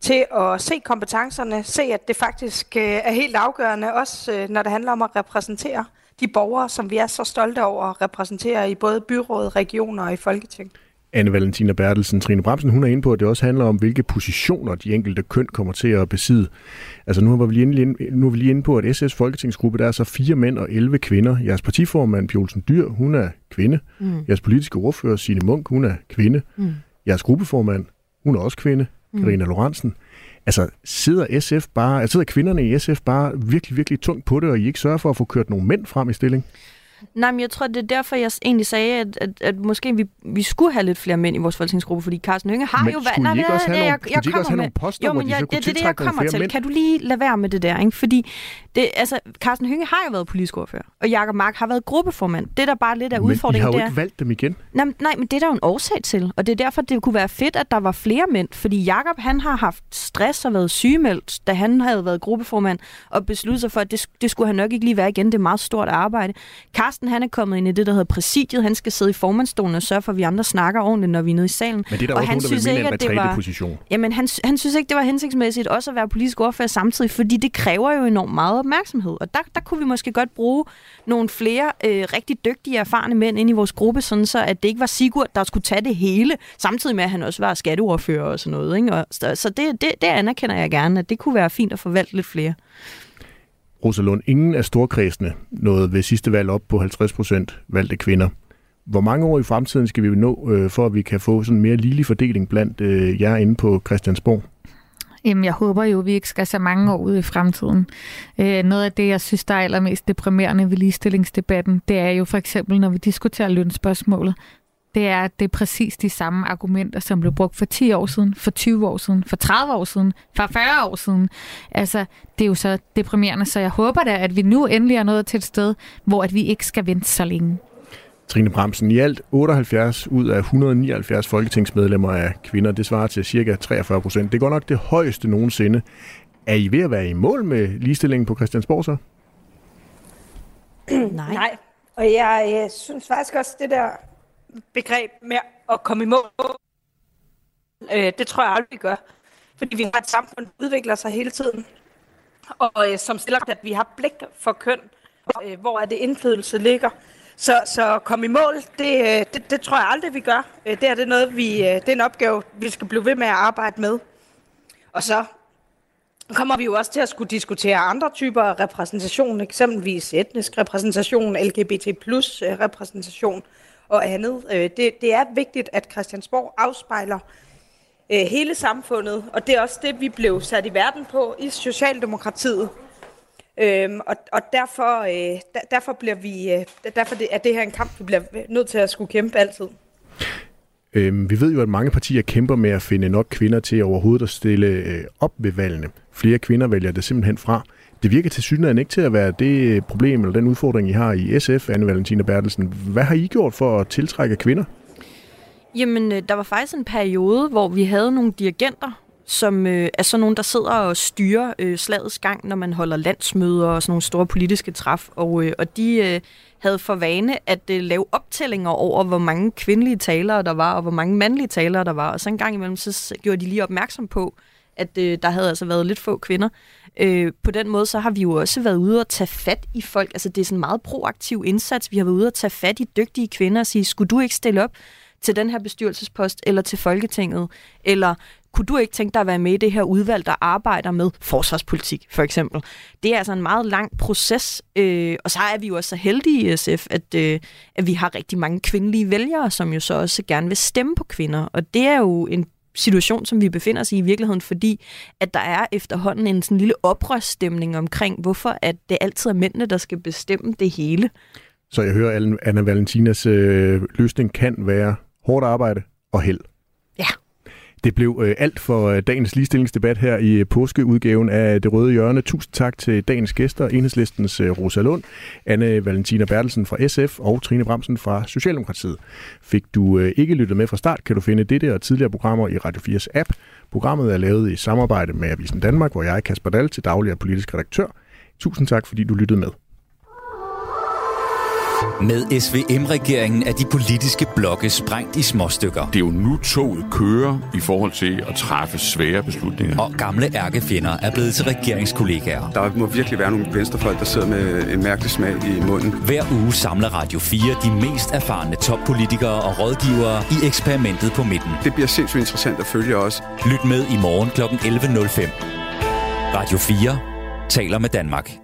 til at se kompetencerne, se at det faktisk er helt afgørende, også når det handler om at repræsentere de borgere, som vi er så stolte over at repræsentere i både byråd, regioner og i Folketinget. Anne Valentina Bertelsen, Trine Bremsen, hun er inde på, at det også handler om, hvilke positioner de enkelte køn kommer til at besidde. Altså nu er vi lige inde, nu er vi lige inde på, at SS Folketingsgruppe, der er så fire mænd og 11 kvinder. Jeres partiformand, Pjolsen Dyr, hun er kvinde. Mm. Jeres politiske ordfører, Signe Munk, hun er kvinde. Mm. Jeres gruppeformand, hun er også kvinde, mm. Karina Lorentzen. Altså, sidder SF bare, altså sidder kvinderne i SF bare virkelig, virkelig tungt på det, og I ikke sørger for at få kørt nogle mænd frem i stilling? Nej, men jeg tror, det er derfor, jeg egentlig sagde, at, at, at måske vi, vi skulle have lidt flere mænd i vores folketingsgruppe, fordi Carsten Hønge har men jo... været... Nej, ikke også have nogle, jeg, jeg, have nogle poster, jo, men jeg, de så det, det, jeg kommer til. Mænd? Kan du lige lade være med det der? Ikke? Fordi det, altså, Carsten Hønge har jo været politisk ordfører, og Jakob Mark har været gruppeformand. Det, der bare lidt af udfordringen, Men I har jo ikke valgt dem igen. Nej, nej, men det er der jo en årsag til, og det er derfor, det kunne være fedt, at der var flere mænd, fordi Jakob han har haft stress og været sygemeldt, da han havde været gruppeformand, og besluttet sig for, at det, det skulle han nok ikke lige være igen. Det er meget stort arbejde. Carsten han er kommet ind i det, der hedder præsidiet. Han skal sidde i formandstolen og sørge for, at vi andre snakker ordentligt, når vi er nede i salen. Men det er der og også han nogen, der synes ikke, at det var, position. Jamen, han, han synes ikke, det var hensigtsmæssigt også at være politisk ordfører samtidig, fordi det kræver jo enormt meget opmærksomhed. Og der, der kunne vi måske godt bruge nogle flere øh, rigtig dygtige, erfarne mænd ind i vores gruppe, sådan så at det ikke var Sigurd, der skulle tage det hele, samtidig med, at han også var skatteordfører og sådan noget. Ikke? Og, så så det, det, det anerkender jeg gerne, at det kunne være fint at forvalte lidt flere. Rosalund, ingen af storkredsene nåede ved sidste valg op på 50 procent valgte kvinder. Hvor mange år i fremtiden skal vi nå, øh, for at vi kan få sådan en mere ligelig fordeling blandt øh, jer inde på Christiansborg? Jamen, jeg håber jo, at vi ikke skal så mange år ud i fremtiden. Øh, noget af det, jeg synes, der er allermest deprimerende ved ligestillingsdebatten, det er jo for eksempel, når vi diskuterer lønspørgsmålet, det er, at det er præcis de samme argumenter, som blev brugt for 10 år siden, for 20 år siden, for 30 år siden, for 40 år siden. Altså, det er jo så deprimerende, så jeg håber da, at vi nu endelig er nået til et sted, hvor at vi ikke skal vente så længe. Trine Bremsen, i alt 78 ud af 179 folketingsmedlemmer af kvinder, det svarer til cirka 43 procent. Det går nok det højeste nogensinde. Er I ved at være i mål med ligestillingen på Christiansborg så? Nej. Nej, og jeg, jeg synes faktisk også, det der begreb med at komme i mål. Øh, det tror jeg aldrig, vi gør. Fordi vi har et samfund, der udvikler sig hele tiden. Og øh, som stiller, at vi har blik for køn, øh, hvor er det indflydelse ligger. Så, så komme i mål, det, øh, det, det tror jeg aldrig, vi gør. Øh, det er det noget, vi, øh, det er en opgave, vi skal blive ved med at arbejde med. Og så kommer vi jo også til at skulle diskutere andre typer af repræsentation, eksempelvis etnisk repræsentation, LGBT plus repræsentation og andet. Øh, det, det er vigtigt, at Christiansborg afspejler øh, hele samfundet, og det er også det, vi blev sat i verden på i Socialdemokratiet. Øhm, og, og derfor, øh, der, derfor, bliver vi, øh, derfor er det her en kamp, vi bliver nødt til at skulle kæmpe altid. Øhm, vi ved jo, at mange partier kæmper med at finde nok kvinder til overhovedet at stille øh, op ved valgene. Flere kvinder vælger det simpelthen fra. Det virker til synligheden ikke til at være det problem eller den udfordring, I har i SF, Anne Valentina Bertelsen. Hvad har I gjort for at tiltrække kvinder? Jamen, øh, der var faktisk en periode, hvor vi havde nogle dirigenter, som øh, er sådan nogen, der sidder og styrer øh, slagets gang, når man holder landsmøder og sådan nogle store politiske træf. Og, øh, og de øh, havde for vane at øh, lave optællinger over, hvor mange kvindelige talere der var, og hvor mange mandlige talere der var. Og så en gang imellem, så gjorde de lige opmærksom på, at øh, der havde altså været lidt få kvinder. Øh, på den måde, så har vi jo også været ude og tage fat i folk. Altså, det er sådan en meget proaktiv indsats. Vi har været ude og tage fat i dygtige kvinder og sige, skulle du ikke stille op til den her bestyrelsespost, eller til Folketinget, eller kunne du ikke tænke dig at være med i det her udvalg, der arbejder med forsvarspolitik, for eksempel? Det er altså en meget lang proces, øh, og så er vi jo også så heldige i SF, at, øh, at vi har rigtig mange kvindelige vælgere, som jo så også gerne vil stemme på kvinder, og det er jo en situation, som vi befinder os i i virkeligheden, fordi at der er efterhånden en sådan lille oprørsstemning omkring, hvorfor at det altid er mændene, der skal bestemme det hele. Så jeg hører, at Anna Valentinas øh, løsning kan være hårdt arbejde og held. Ja. Det blev øh, alt for øh, dagens ligestillingsdebat her i øh, påskeudgaven af Det Røde Hjørne. Tusind tak til dagens gæster, Enhedslistens øh, Rosa Lund, Anne Valentina Bertelsen fra SF og Trine Bramsen fra Socialdemokratiet. Fik du øh, ikke lyttet med fra start, kan du finde dette og tidligere programmer i Radio 4's app. Programmet er lavet i samarbejde med Avisen Danmark, hvor jeg er Kasper Dahl til daglig og politisk redaktør. Tusind tak, fordi du lyttede med. Med SVM-regeringen er de politiske blokke sprængt i småstykker. Det er jo nu toget kører i forhold til at træffe svære beslutninger. Og gamle ærkefjender er blevet til regeringskollegaer. Der må virkelig være nogle venstrefolk, der sidder med en mærkelig smag i munden. Hver uge samler Radio 4 de mest erfarne toppolitikere og rådgivere i eksperimentet på midten. Det bliver sindssygt interessant at følge også. Lyt med i morgen kl. 11.05. Radio 4 taler med Danmark.